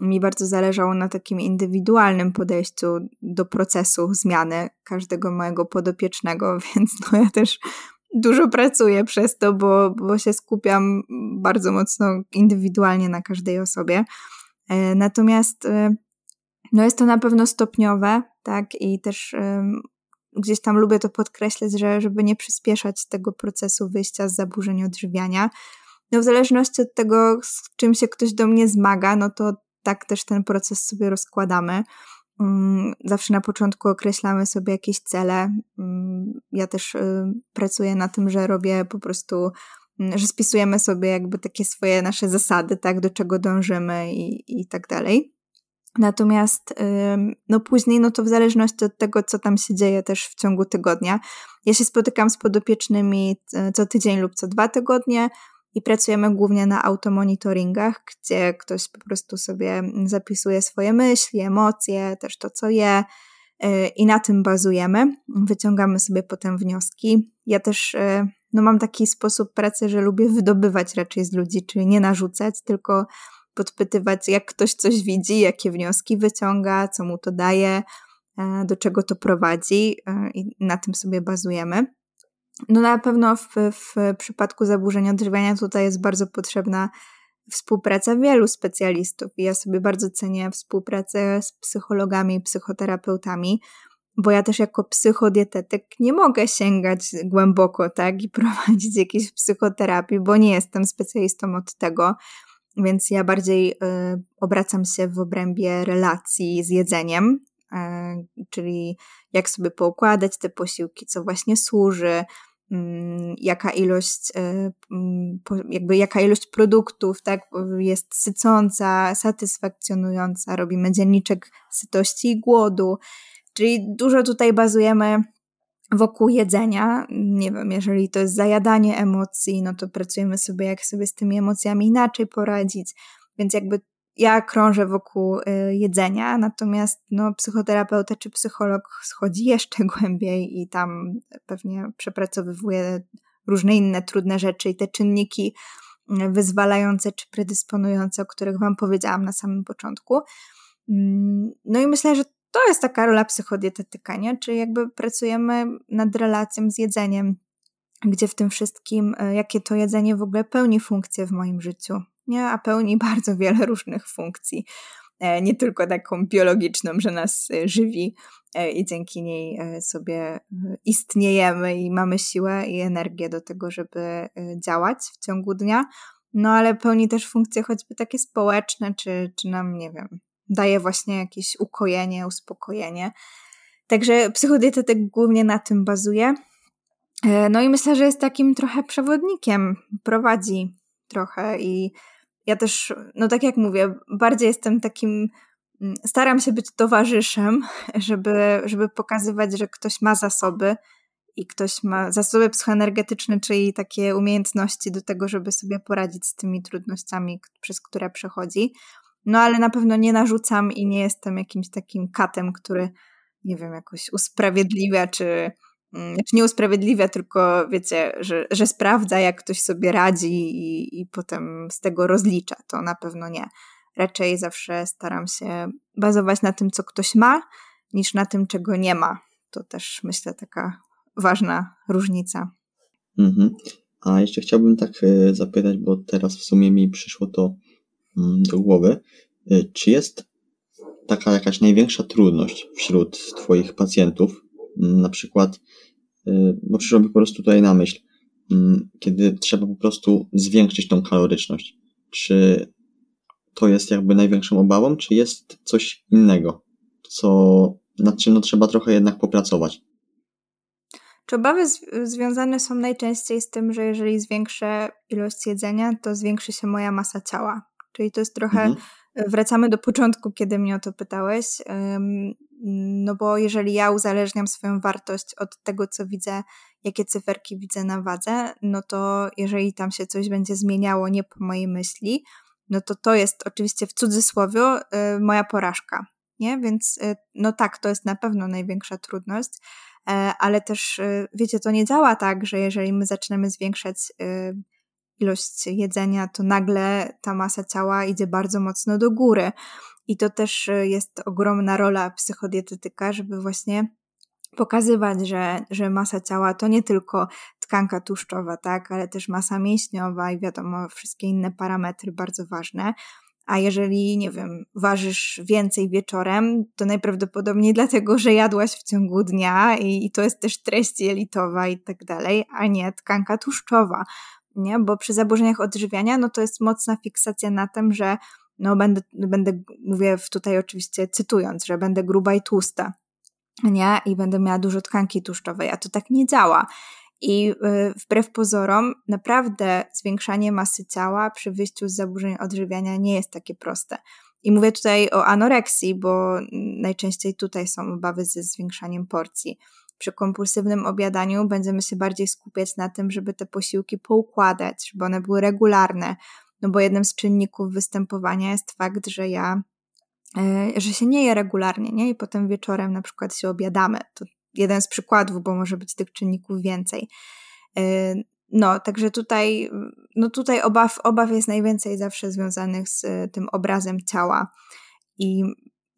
mi bardzo zależało na takim indywidualnym podejściu do procesu zmiany każdego mojego podopiecznego, więc no ja też dużo pracuję przez to, bo, bo się skupiam bardzo mocno indywidualnie na każdej osobie. E, natomiast no jest to na pewno stopniowe, tak, i też um, gdzieś tam lubię to podkreślać, że żeby nie przyspieszać tego procesu wyjścia z zaburzeń odżywiania. No w zależności od tego, z czym się ktoś do mnie zmaga, no to tak też ten proces sobie rozkładamy. Um, zawsze na początku określamy sobie jakieś cele. Um, ja też y, pracuję na tym, że robię po prostu że spisujemy sobie jakby takie swoje nasze zasady, tak, do czego dążymy i, i tak dalej. Natomiast no później, no to w zależności od tego, co tam się dzieje też w ciągu tygodnia. Ja się spotykam z podopiecznymi e, co tydzień lub co dwa tygodnie i pracujemy głównie na automonitoringach, gdzie ktoś po prostu sobie zapisuje swoje myśli, emocje, też to, co je e, i na tym bazujemy. Wyciągamy sobie potem wnioski. Ja też e, no, mam taki sposób pracy, że lubię wydobywać raczej z ludzi, czyli nie narzucać, tylko podpytywać, jak ktoś coś widzi, jakie wnioski wyciąga, co mu to daje, e, do czego to prowadzi i na tym sobie bazujemy. No na pewno w, w przypadku zaburzenia odżywiania tutaj jest bardzo potrzebna współpraca wielu specjalistów i ja sobie bardzo cenię współpracę z psychologami i psychoterapeutami, bo ja też jako psychodietetyk nie mogę sięgać głęboko, tak, i prowadzić jakiejś psychoterapii, bo nie jestem specjalistą od tego. Więc ja bardziej y, obracam się w obrębie relacji z jedzeniem, y, czyli jak sobie poukładać te posiłki, co właśnie służy, jaka ilość, y, jakby jaka ilość produktów tak, jest sycąca, satysfakcjonująca, robimy dzienniczek sytości i głodu. Czyli dużo tutaj bazujemy wokół jedzenia. Nie wiem, jeżeli to jest zajadanie emocji, no to pracujemy sobie, jak sobie z tymi emocjami inaczej poradzić. Więc jakby ja krążę wokół y, jedzenia, natomiast no, psychoterapeuta czy psycholog schodzi jeszcze głębiej i tam pewnie przepracowywuje różne inne trudne rzeczy i te czynniki y, wyzwalające czy predysponujące, o których Wam powiedziałam na samym początku. Mm, no i myślę, że to jest taka rola psychodietetyka, nie? Czyli jakby pracujemy nad relacją z jedzeniem, gdzie w tym wszystkim, e, jakie to jedzenie w ogóle pełni funkcję w moim życiu, nie? A pełni bardzo wiele różnych funkcji. E, nie tylko taką biologiczną, że nas e, żywi i dzięki niej sobie istniejemy i mamy siłę i energię do tego, żeby działać w ciągu dnia, no ale pełni też funkcje choćby takie społeczne, czy, czy nam, nie wiem, daje właśnie jakieś ukojenie, uspokojenie. Także psychodietetyk głównie na tym bazuje. E, no i myślę, że jest takim trochę przewodnikiem, prowadzi trochę i ja też, no tak jak mówię, bardziej jestem takim, mm, staram się być towarzyszem, żeby, żeby pokazywać, że ktoś ma zasoby i ktoś ma zasoby psychoenergetyczne, czyli takie umiejętności do tego, żeby sobie poradzić z tymi trudnościami, przez które przechodzi. No ale na pewno nie narzucam i nie jestem jakimś takim katem, który, nie wiem, jakoś usprawiedliwia, czy znaczy nie usprawiedliwia, tylko wiecie, że, że sprawdza, jak ktoś sobie radzi i, i potem z tego rozlicza. To na pewno nie. Raczej zawsze staram się bazować na tym, co ktoś ma, niż na tym, czego nie ma. To też myślę taka ważna różnica. Mhm. A jeszcze chciałbym tak e, zapytać, bo teraz w sumie mi przyszło to mm, do głowy. E, czy jest taka jakaś największa trudność wśród Twoich pacjentów, Mm, na przykład, y, bo przyszło mi po prostu tutaj na myśl, mm, kiedy trzeba po prostu zwiększyć tą kaloryczność. Czy to jest jakby największą obawą, czy jest coś innego, co, nad czym no, trzeba trochę jednak popracować? Czy obawy związane są najczęściej z tym, że jeżeli zwiększę ilość jedzenia, to zwiększy się moja masa ciała? Czyli to jest trochę, mhm. Wracamy do początku, kiedy mnie o to pytałeś. No bo jeżeli ja uzależniam swoją wartość od tego, co widzę, jakie cyferki widzę na wadze, no to jeżeli tam się coś będzie zmieniało nie po mojej myśli, no to to jest oczywiście w cudzysłowie y, moja porażka. Nie? Więc y, no tak, to jest na pewno największa trudność, y, ale też wiecie, to nie działa tak, że jeżeli my zaczynamy zwiększać ilość jedzenia, to nagle ta masa ciała idzie bardzo mocno do góry. I to też e, jest ogromna rola psychodietetyka, żeby właśnie pokazywać, że, że masa ciała to nie tylko tkanka tłuszczowa, tak, ale też masa mięśniowa i wiadomo, wszystkie inne parametry bardzo ważne. A jeżeli, nie wiem, ważysz więcej wieczorem, to najprawdopodobniej dlatego, że jadłaś w ciągu dnia i, i to jest też treść jelitowa i tak dalej, a nie tkanka tłuszczowa, nie? Bo przy zaburzeniach odżywiania, no to jest mocna fiksacja na tym, że no będę, będę, mówię tutaj oczywiście cytując, że będę gruba i tłusta, nie? I będę miała dużo tkanki tłuszczowej, a to tak nie działa. I y, wbrew pozorom, naprawdę zwiększanie masy ciała przy wyjściu z zaburzeń odżywiania nie jest takie proste. I mówię tutaj o anoreksji, bo najczęściej tutaj są obawy ze zwiększaniem porcji. Przy kompulsywnym obiadaniu będziemy się bardziej skupiać na tym, żeby te posiłki poukładać, żeby one były regularne, no bo jednym z czynników występowania jest fakt, że ja, e, że się nie je regularnie, nie? I potem wieczorem na przykład się obiadamy. To jeden z przykładów, bo może być tych czynników więcej. E, no, także tutaj, no tutaj obaw, obaw jest najwięcej zawsze związanych z e, tym obrazem ciała. I,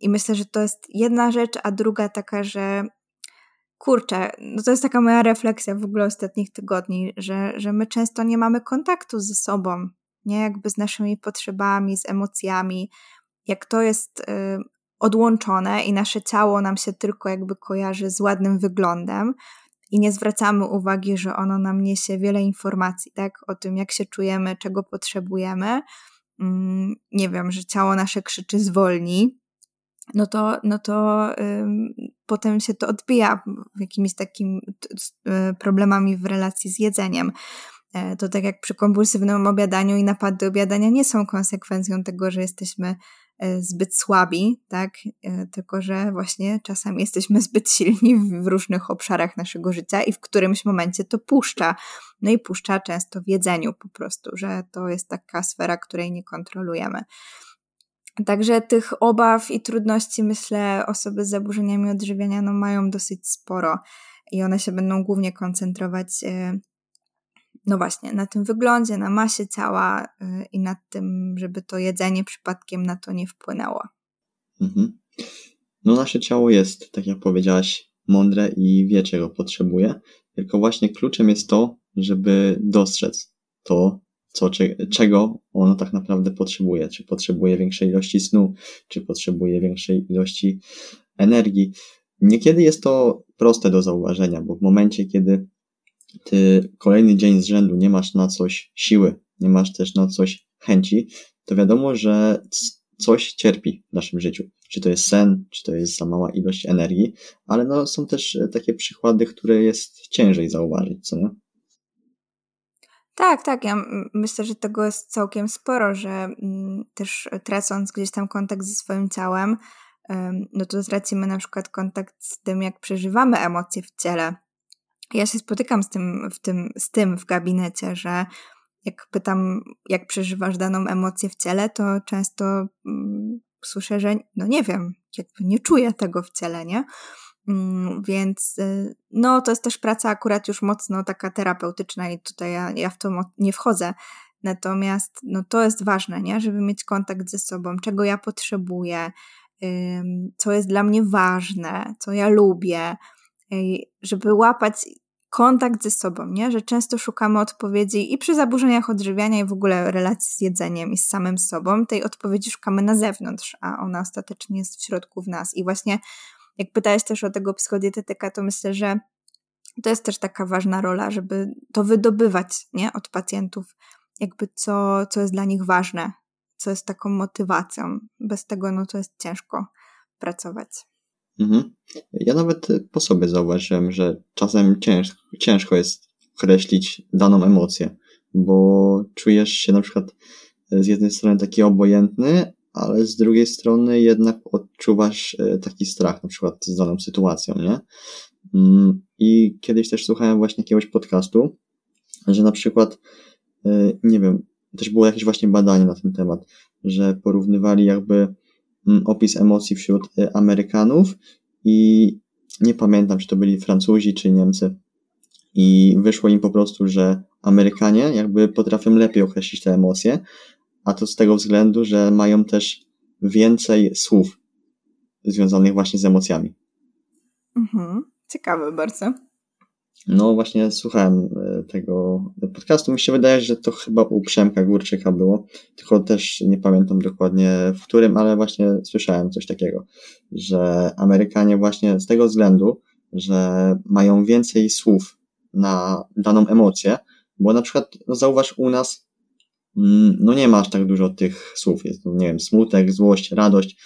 I myślę, że to jest jedna rzecz, a druga taka, że kurczę, no to jest taka moja refleksja w ogóle ostatnich tygodni, że, że my często nie mamy kontaktu ze sobą, nie? Jakby z naszymi potrzebami, z emocjami, jak to jest y, odłączone i nasze ciało nam się tylko jakby kojarzy z ładnym wyglądem i nie zwracamy uwagi, że ono nam niesie wiele informacji, tak, o tym, jak się czujemy, czego potrzebujemy. Mm, nie wiem, że ciało nasze krzyczy zwolni, no to, no to potem się to odbija jakimiś takimi y, problemami w relacji z jedzeniem. E, to tak jak przy kompulsywnym obiadaniu i napady obiadania nie są konsekwencją tego, że jesteśmy e, zbyt słabi, tak? E, tylko że właśnie czasami jesteśmy zbyt silni w różnych obszarach naszego życia i w którymś momencie to puszcza. No i puszcza często w jedzeniu po prostu, że to jest taka sfera, której nie kontrolujemy. Także tych obaw i trudności, myślę, osoby z zaburzeniami odżywiania no, mają dosyć sporo i one się będą głównie koncentrować no właśnie, na tym wyglądzie, na masie ciała y, i na tym, żeby to jedzenie przypadkiem na to nie wpłynęło. Mhm. No nasze ciało jest, tak jak powiedziałaś, mądre i wie, czego potrzebuje, tylko właśnie kluczem jest to, żeby dostrzec to, co, czego ono tak naprawdę potrzebuje. Czy potrzebuje większej ilości snu, czy potrzebuje większej ilości energii. Niekiedy jest to proste do zauważenia, bo w momencie, kiedy ty kolejny dzień z rzędu nie masz na coś siły, nie masz też na coś chęci, to wiadomo, że coś cierpi w naszym życiu. czy to jest sen, czy to jest za mała ilość energii, ale no są też takie przykłady, które jest ciężej zauważyć, co nie? Tak, tak. Ja myślę, że tego jest całkiem sporo, że też tracąc gdzieś tam kontakt ze swoim ciałem, no to tracimy na przykład kontakt z tym, jak przeżywamy emocje w ciele. Ja się spotykam z tym, w tym, z tym w gabinecie, że jak pytam, jak przeżywasz daną emocję w ciele, to często mm, słyszę, że no nie wiem, jakby nie czuję tego w ciele, nie? Mm, więc y, no, to jest też praca akurat już mocno taka terapeutyczna i tutaj ja, ja w to nie wchodzę. Natomiast no, to jest ważne, nie? żeby mieć kontakt ze sobą, czego ja potrzebuję, co jest dla mnie ważne, co ja lubię, żeby łapać kontakt ze sobą, nie? że często szukamy odpowiedzi i przy zaburzeniach odżywiania i w ogóle relacji z jedzeniem i z samym sobą, tej odpowiedzi szukamy na zewnątrz, a ona ostatecznie jest w środku w nas. I właśnie jak pytałeś też o tego psychodietetyka, to myślę, że to jest też taka ważna rola, żeby to wydobywać nie? od pacjentów, jakby co, co jest dla nich ważne, co jest taką motywacją. Bez tego no to jest ciężko pracować. Mhm. Ja nawet po sobie zauważyłem, że czasem cięż, ciężko jest określić daną emocję, bo czujesz się na przykład z jednej strony taki obojętny, ale z drugiej strony jednak odczuwasz e, taki strach, na przykład z daną sytuacją, nie? Mm, I kiedyś też słuchałem właśnie jakiegoś podcastu, że na przykład, e, nie wiem, też było jakieś właśnie badanie na ten temat, że porównywali jakby mm, opis emocji wśród e, Amerykanów i nie pamiętam, czy to byli Francuzi, czy Niemcy. I wyszło im po prostu, że Amerykanie jakby potrafią lepiej określić te emocje, a to z tego względu, że mają też więcej słów związanych właśnie z emocjami. Mhm. Ciekawe bardzo. No właśnie słuchałem e, tego podcastu. Mi się wydaje, że to chyba u Przemka Górczyka było, tylko też nie pamiętam dokładnie w którym, ale właśnie słyszałem coś takiego, że Amerykanie właśnie z tego względu, że mają więcej słów na daną emocję, bo na przykład no zauważ u nas no nie masz tak dużo tych słów. Jest, no nie wiem, smutek, złość, radość,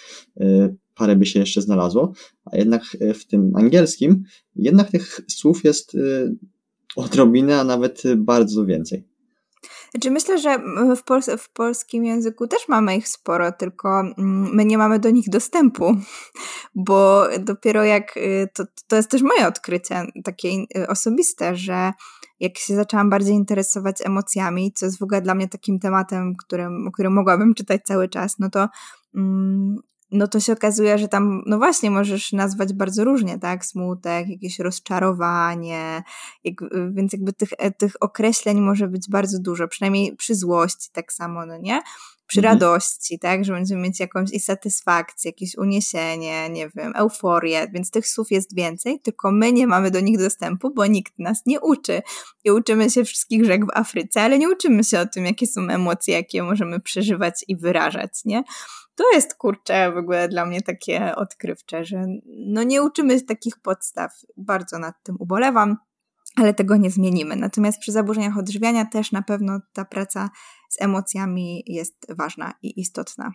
y, parę by się jeszcze znalazło, a jednak y, w tym angielskim jednak tych słów jest y, odrobinę, a nawet bardzo więcej. Znaczy myślę, że w, pols- w polskim języku też mamy ich sporo, tylko mm, my nie mamy do nich dostępu, bo dopiero jak, to, to jest też moje odkrycie takie osobiste, że jak się zaczęłam bardziej interesować emocjami, co jest w ogóle dla mnie takim tematem, którym, o którym mogłabym czytać cały czas, no to mm, no to się okazuje, że tam, no właśnie, możesz nazwać bardzo różnie, tak? Smutek, jakieś rozczarowanie, jak, więc jakby tych, tych określeń może być bardzo dużo, przynajmniej przy złości tak samo, no nie? Przy mhm. radości, tak, że będziemy mieć jakąś i satysfakcję, jakieś uniesienie, nie wiem, euforię, więc tych słów jest więcej, tylko my nie mamy do nich dostępu, bo nikt nas nie uczy. I uczymy się wszystkich rzek w Afryce, ale nie uczymy się o tym, jakie są emocje, jakie możemy przeżywać i wyrażać, nie? To jest, kurczę, w ogóle dla mnie takie odkrywcze, że no nie uczymy takich podstaw. Bardzo nad tym ubolewam ale tego nie zmienimy. Natomiast przy zaburzeniach odżywiania też na pewno ta praca z emocjami jest ważna i istotna.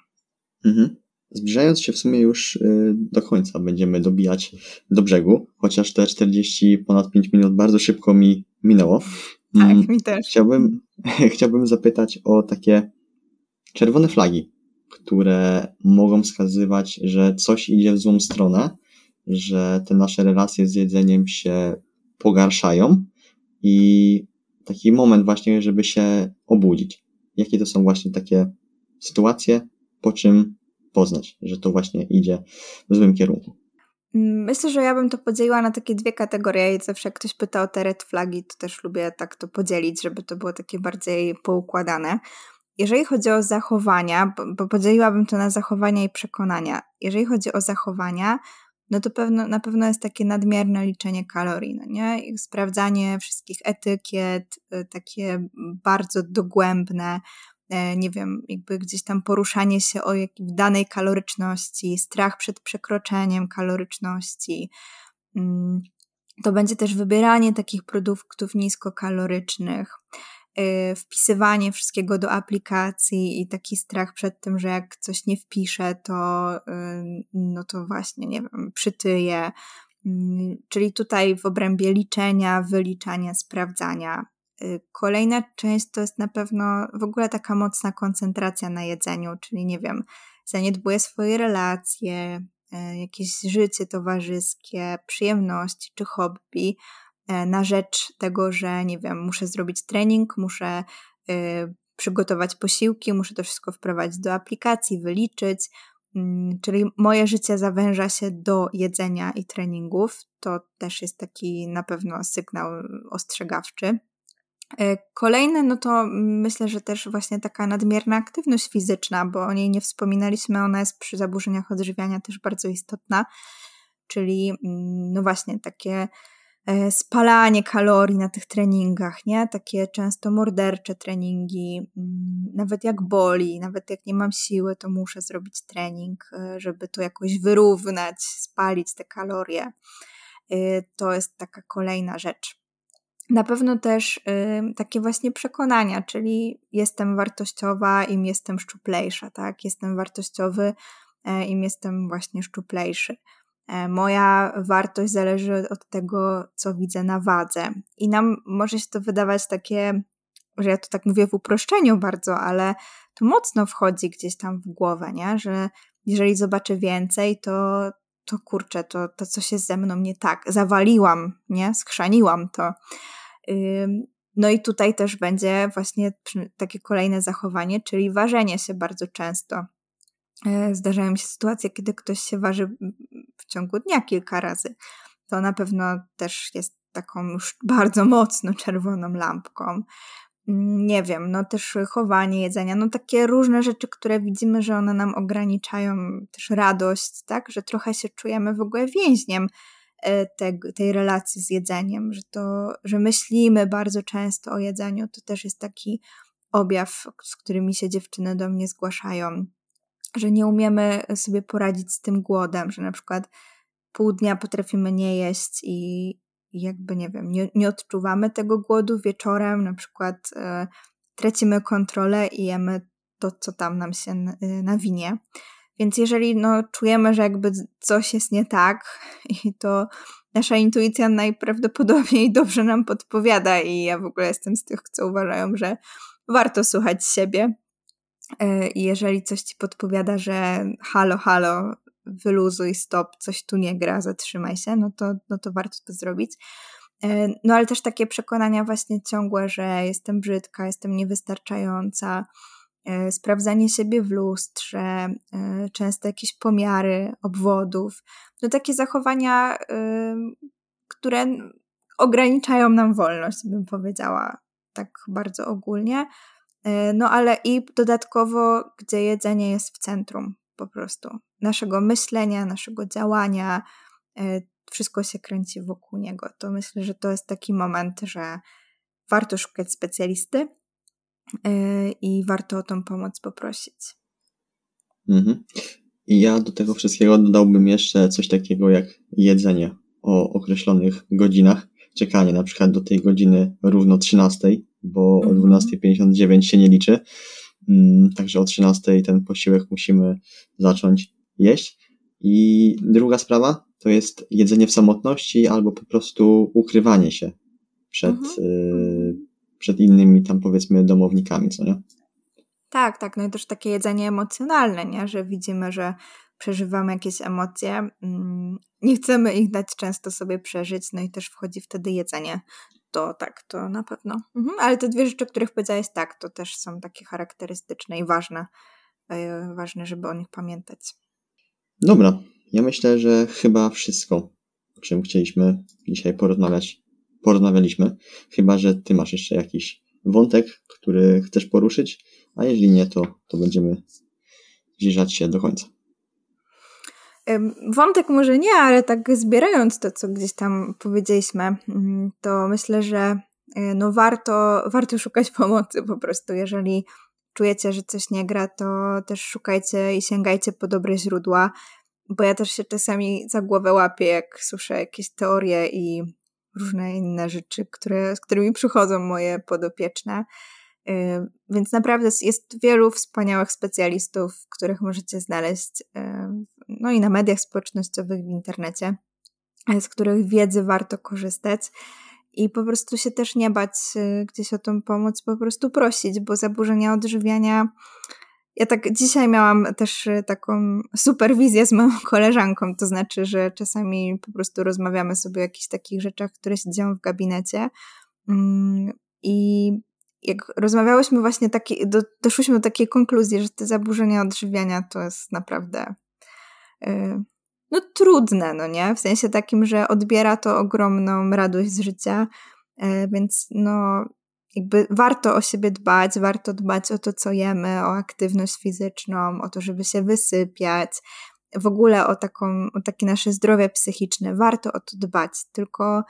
Mhm. Zbliżając się w sumie już y, do końca, będziemy dobijać do brzegu, chociaż te 40 ponad 5 minut bardzo szybko mi minęło. Tak, mm, mi też. Chciałbym, chciałbym zapytać o takie czerwone flagi, które mogą wskazywać, że coś idzie w złą stronę, że te nasze relacje z jedzeniem się pogarszają i taki moment właśnie, żeby się obudzić. Jakie to są właśnie takie sytuacje, po czym poznać, że to właśnie idzie w złym kierunku. Myślę, że ja bym to podzieliła na takie dwie kategorie i zawsze jak ktoś pyta o te red flagi, to też lubię tak to podzielić, żeby to było takie bardziej poukładane. Jeżeli chodzi o zachowania, bo podzieliłabym to na zachowania i przekonania. Jeżeli chodzi o zachowania, no to pewno, na pewno jest takie nadmierne liczenie kalorii, no nie? I sprawdzanie wszystkich etykiet, y, takie bardzo dogłębne, e, nie wiem, jakby gdzieś tam poruszanie się o danej kaloryczności, strach przed przekroczeniem kaloryczności. Mm, to będzie też wybieranie takich produktów niskokalorycznych. Y, wpisywanie wszystkiego do aplikacji i taki strach przed tym, że jak coś nie wpiszę, to y, no to właśnie, nie wiem, przytyję. Mm, czyli tutaj w obrębie liczenia, wyliczania, sprawdzania. Y, kolejna część to jest na pewno w ogóle taka mocna koncentracja na jedzeniu, czyli nie wiem, zaniedbuję swoje relacje, jakieś życie towarzyskie, przyjemności czy hobby, na rzecz tego, że nie wiem, muszę zrobić trening, muszę y, przygotować posiłki, muszę to wszystko wprowadzić do aplikacji, wyliczyć. Mm, czyli moje życie zawęża się do jedzenia i treningów. To też jest taki na pewno sygnał ostrzegawczy. E, kolejne, no to myślę, że też właśnie taka nadmierna aktywność fizyczna, bo o niej nie wspominaliśmy, ona jest przy zaburzeniach odżywiania też bardzo istotna, czyli mm, no właśnie takie E, spalanie kalorii na tych treningach, nie? Takie często mordercze treningi, mm, nawet jak boli, nawet jak nie mam siły, to muszę zrobić trening, e, żeby to jakoś wyrównać, spalić te kalorie. E, to jest taka kolejna rzecz. Na pewno też takie właśnie przekonania, czyli jestem wartościowa, im jestem szczuplejsza, tak? Jestem wartościowy, im jestem właśnie szczuplejszy. E, moja wartość zależy od tego, co widzę na wadze. I nam może się to wydawać takie, że ja to tak mówię w uproszczeniu bardzo, ale to mocno wchodzi gdzieś tam w głowę, nie? że jeżeli zobaczę więcej, to, to kurczę, to, to coś jest ze mną nie tak. Zawaliłam, nie? Schrzaniłam to. No i tutaj też będzie właśnie takie kolejne zachowanie, czyli ważenie się bardzo często. E, zdarzają się sytuacje, kiedy ktoś się waży w ciągu dnia kilka razy. To na pewno też jest taką już bardzo mocno czerwoną lampką. Mm, nie wiem, no też chowanie jedzenia, no takie różne rzeczy, które widzimy, że one nam ograniczają też radość, tak, że trochę się czujemy w ogóle więźniem e, te, tej relacji z jedzeniem, że to, że myślimy bardzo często o jedzeniu, to też jest taki objaw, z którymi się dziewczyny do mnie zgłaszają że nie umiemy sobie poradzić z tym głodem, że na przykład pół dnia potrafimy nie jeść i jakby nie wiem, nie, nie odczuwamy tego głodu wieczorem, na przykład e, tracimy kontrolę i jemy to, co tam nam się e, nawinie. Więc jeżeli no, czujemy, że jakby coś jest nie tak, i to nasza intuicja najprawdopodobniej dobrze nam podpowiada, i ja w ogóle jestem z tych, co uważają, że warto słuchać siebie, jeżeli coś ci podpowiada, że halo, halo, wyluzuj, stop, coś tu nie gra, zatrzymaj się, no to, no to warto to zrobić. E, no ale też takie przekonania właśnie ciągłe, że jestem brzydka, jestem niewystarczająca, e, sprawdzanie siebie w lustrze, często jakieś pomiary obwodów, no takie zachowania, które ograniczają nam wolność, bym powiedziała tak bardzo ogólnie. E, no ale i dodatkowo, gdzie jedzenie jest w centrum po prostu naszego myślenia, naszego działania, e, wszystko się kręci wokół niego. To myślę, że to jest taki moment, że warto szukać specjalisty e, i warto o tą pomoc poprosić. Mhm. I ja do tego wszystkiego dodałbym jeszcze coś takiego jak jedzenie o określonych godzinach. Czekanie na przykład do tej godziny równo 13 bo o 12.59 mhm. się nie liczy. Mm, także o 13.00 ten posiłek musimy zacząć jeść. I druga sprawa to jest jedzenie w samotności albo po prostu ukrywanie się przed, mhm. y, przed innymi tam powiedzmy domownikami, co nie? Tak, tak. No i też takie jedzenie emocjonalne, nie? że widzimy, że przeżywamy jakieś emocje, mm, nie chcemy ich dać często sobie przeżyć, no i też wchodzi wtedy jedzenie to tak, to na pewno. Mhm, ale te dwie rzeczy, o których powiedziałeś, tak, to też są takie charakterystyczne i ważne. Yy, ważne, żeby o nich pamiętać. Dobra, ja myślę, że chyba wszystko, o czym chcieliśmy dzisiaj porozmawiać, porozmawialiśmy. Chyba, że ty masz jeszcze jakiś wątek, który chcesz poruszyć, a jeżeli nie, to, to będziemy zbliżać się do końca. Wątek może nie, ale tak zbierając to, co gdzieś tam powiedzieliśmy, mm, to myślę, że e, no warto, warto szukać pomocy po prostu. Jeżeli czujecie, że coś nie gra, to też szukajcie i sięgajcie po dobre źródła, bo ja też się czasami za głowę łapię, jak słyszę jakieś teorie i różne inne rzeczy, które, z którymi przychodzą moje podopieczne. Y, więc naprawdę jest wielu wspaniałych specjalistów, których możecie znaleźć no i na mediach społecznościowych w internecie, z których wiedzy warto korzystać i po prostu się też nie bać gdzieś o tą pomoc, po prostu prosić, bo zaburzenia odżywiania ja tak dzisiaj miałam też y, taką superwizję z moją koleżanką, to znaczy, że czasami po prostu rozmawiamy sobie o jakichś takich rzeczach, które się dzieją w gabinecie. Mm, I jak rozmawiałyśmy właśnie taki, do, doszłyśmy do takiej konkluzji, że te zaburzenia odżywiania to jest naprawdę no trudne, no nie? W sensie takim, że odbiera to ogromną radość z życia, yy, więc no jakby warto o siebie dbać, warto dbać o to, co jemy, o aktywność fizyczną, o to, żeby się wysypiać, w ogóle o, taką, o takie nasze zdrowie psychiczne. Warto o to dbać, tylko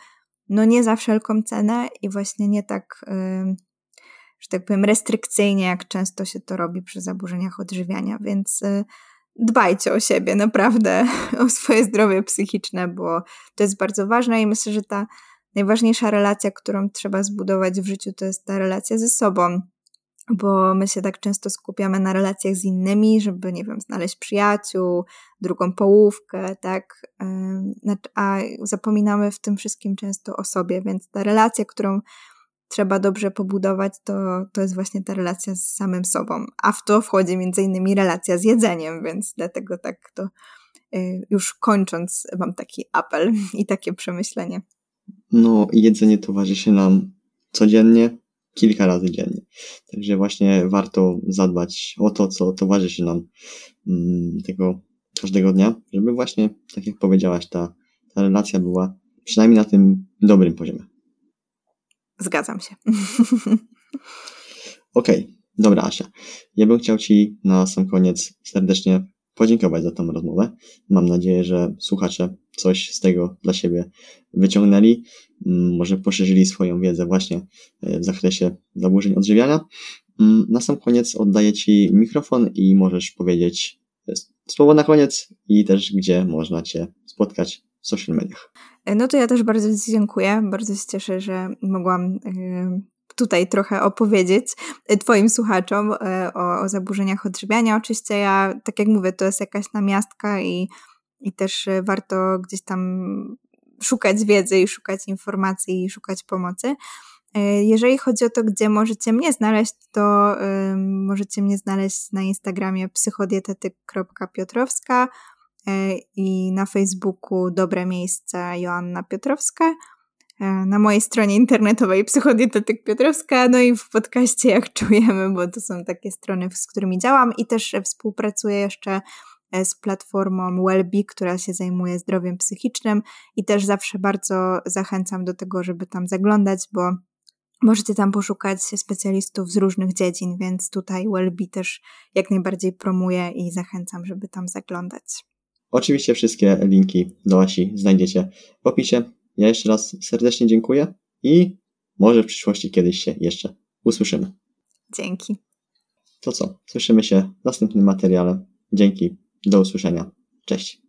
no nie za wszelką cenę i właśnie nie tak, yy, że tak powiem, restrykcyjnie, jak często się to robi przy zaburzeniach odżywiania, więc dbajcie o siebie, naprawdę, o swoje zdrowie psychiczne, bo to jest bardzo ważne i myślę, że ta najważniejsza relacja, którą trzeba zbudować w życiu, to jest ta relacja ze sobą. Bo my się tak często skupiamy na relacjach z innymi, żeby, nie wiem, znaleźć przyjaciół, drugą połówkę, tak? A zapominamy w tym wszystkim często o sobie, więc ta relacja, którą trzeba dobrze pobudować, to, to jest właśnie ta relacja z samym sobą. A w to wchodzi między innymi relacja z jedzeniem, więc dlatego tak to y, już kończąc, mam taki apel i takie przemyślenie. No, jedzenie towarzyszy nam codziennie, kilka razy dziennie. Także właśnie warto zadbać o to, co towarzyszy nam mm, tego każdego dnia, żeby właśnie, tak jak powiedziałaś, ta, ta relacja była przynajmniej na tym dobrym poziomie. Zgadzam się. Okej, okay, dobra Asia. Ja bym chciał Ci na sam koniec serdecznie podziękować za tą rozmowę. Mam nadzieję, że słuchacze coś z tego dla siebie wyciągnęli, mm, może poszerzyli swoją wiedzę właśnie e, w zakresie zaburzeń odżywiania. Mm, na sam koniec oddaję Ci mikrofon i możesz powiedzieć e, słowo na koniec i też gdzie można Cię spotkać w social mediach. E, no to ja też bardzo Ci dziękuję. Bardzo się cieszę, że mogłam tutaj trochę opowiedzieć Twoim słuchaczom o, o zaburzeniach odżywiania. Oczywiście ja, tak jak mówię, to jest jakaś namiastka i i też e, warto gdzieś tam szukać wiedzy i szukać informacji i szukać pomocy. E, jeżeli chodzi o to, gdzie możecie mnie znaleźć, to możecie mnie znaleźć na Instagramie psychodietetyk.piotrowska e, i na Facebooku Dobre Miejsce Joanna Piotrowska, na mojej stronie internetowej Psychodietetyk Piotrowska, no i w podcaście Jak Czujemy, bo to są takie strony, z którymi działam i też współpracuję jeszcze E, z platformą Wellbe, która się zajmuje zdrowiem psychicznym i też zawsze bardzo zachęcam do tego, żeby tam zaglądać, bo możecie tam poszukać specjalistów z różnych dziedzin, więc tutaj Wellbe też jak najbardziej promuję i zachęcam, żeby tam zaglądać. Oczywiście wszystkie linki do Asi znajdziecie w opisie. Ja jeszcze raz serdecznie dziękuję i może w przyszłości kiedyś się jeszcze usłyszymy. Dzięki. To co? Słyszymy się w następnym materiale. Dzięki. Do usłyszenia. Cześć.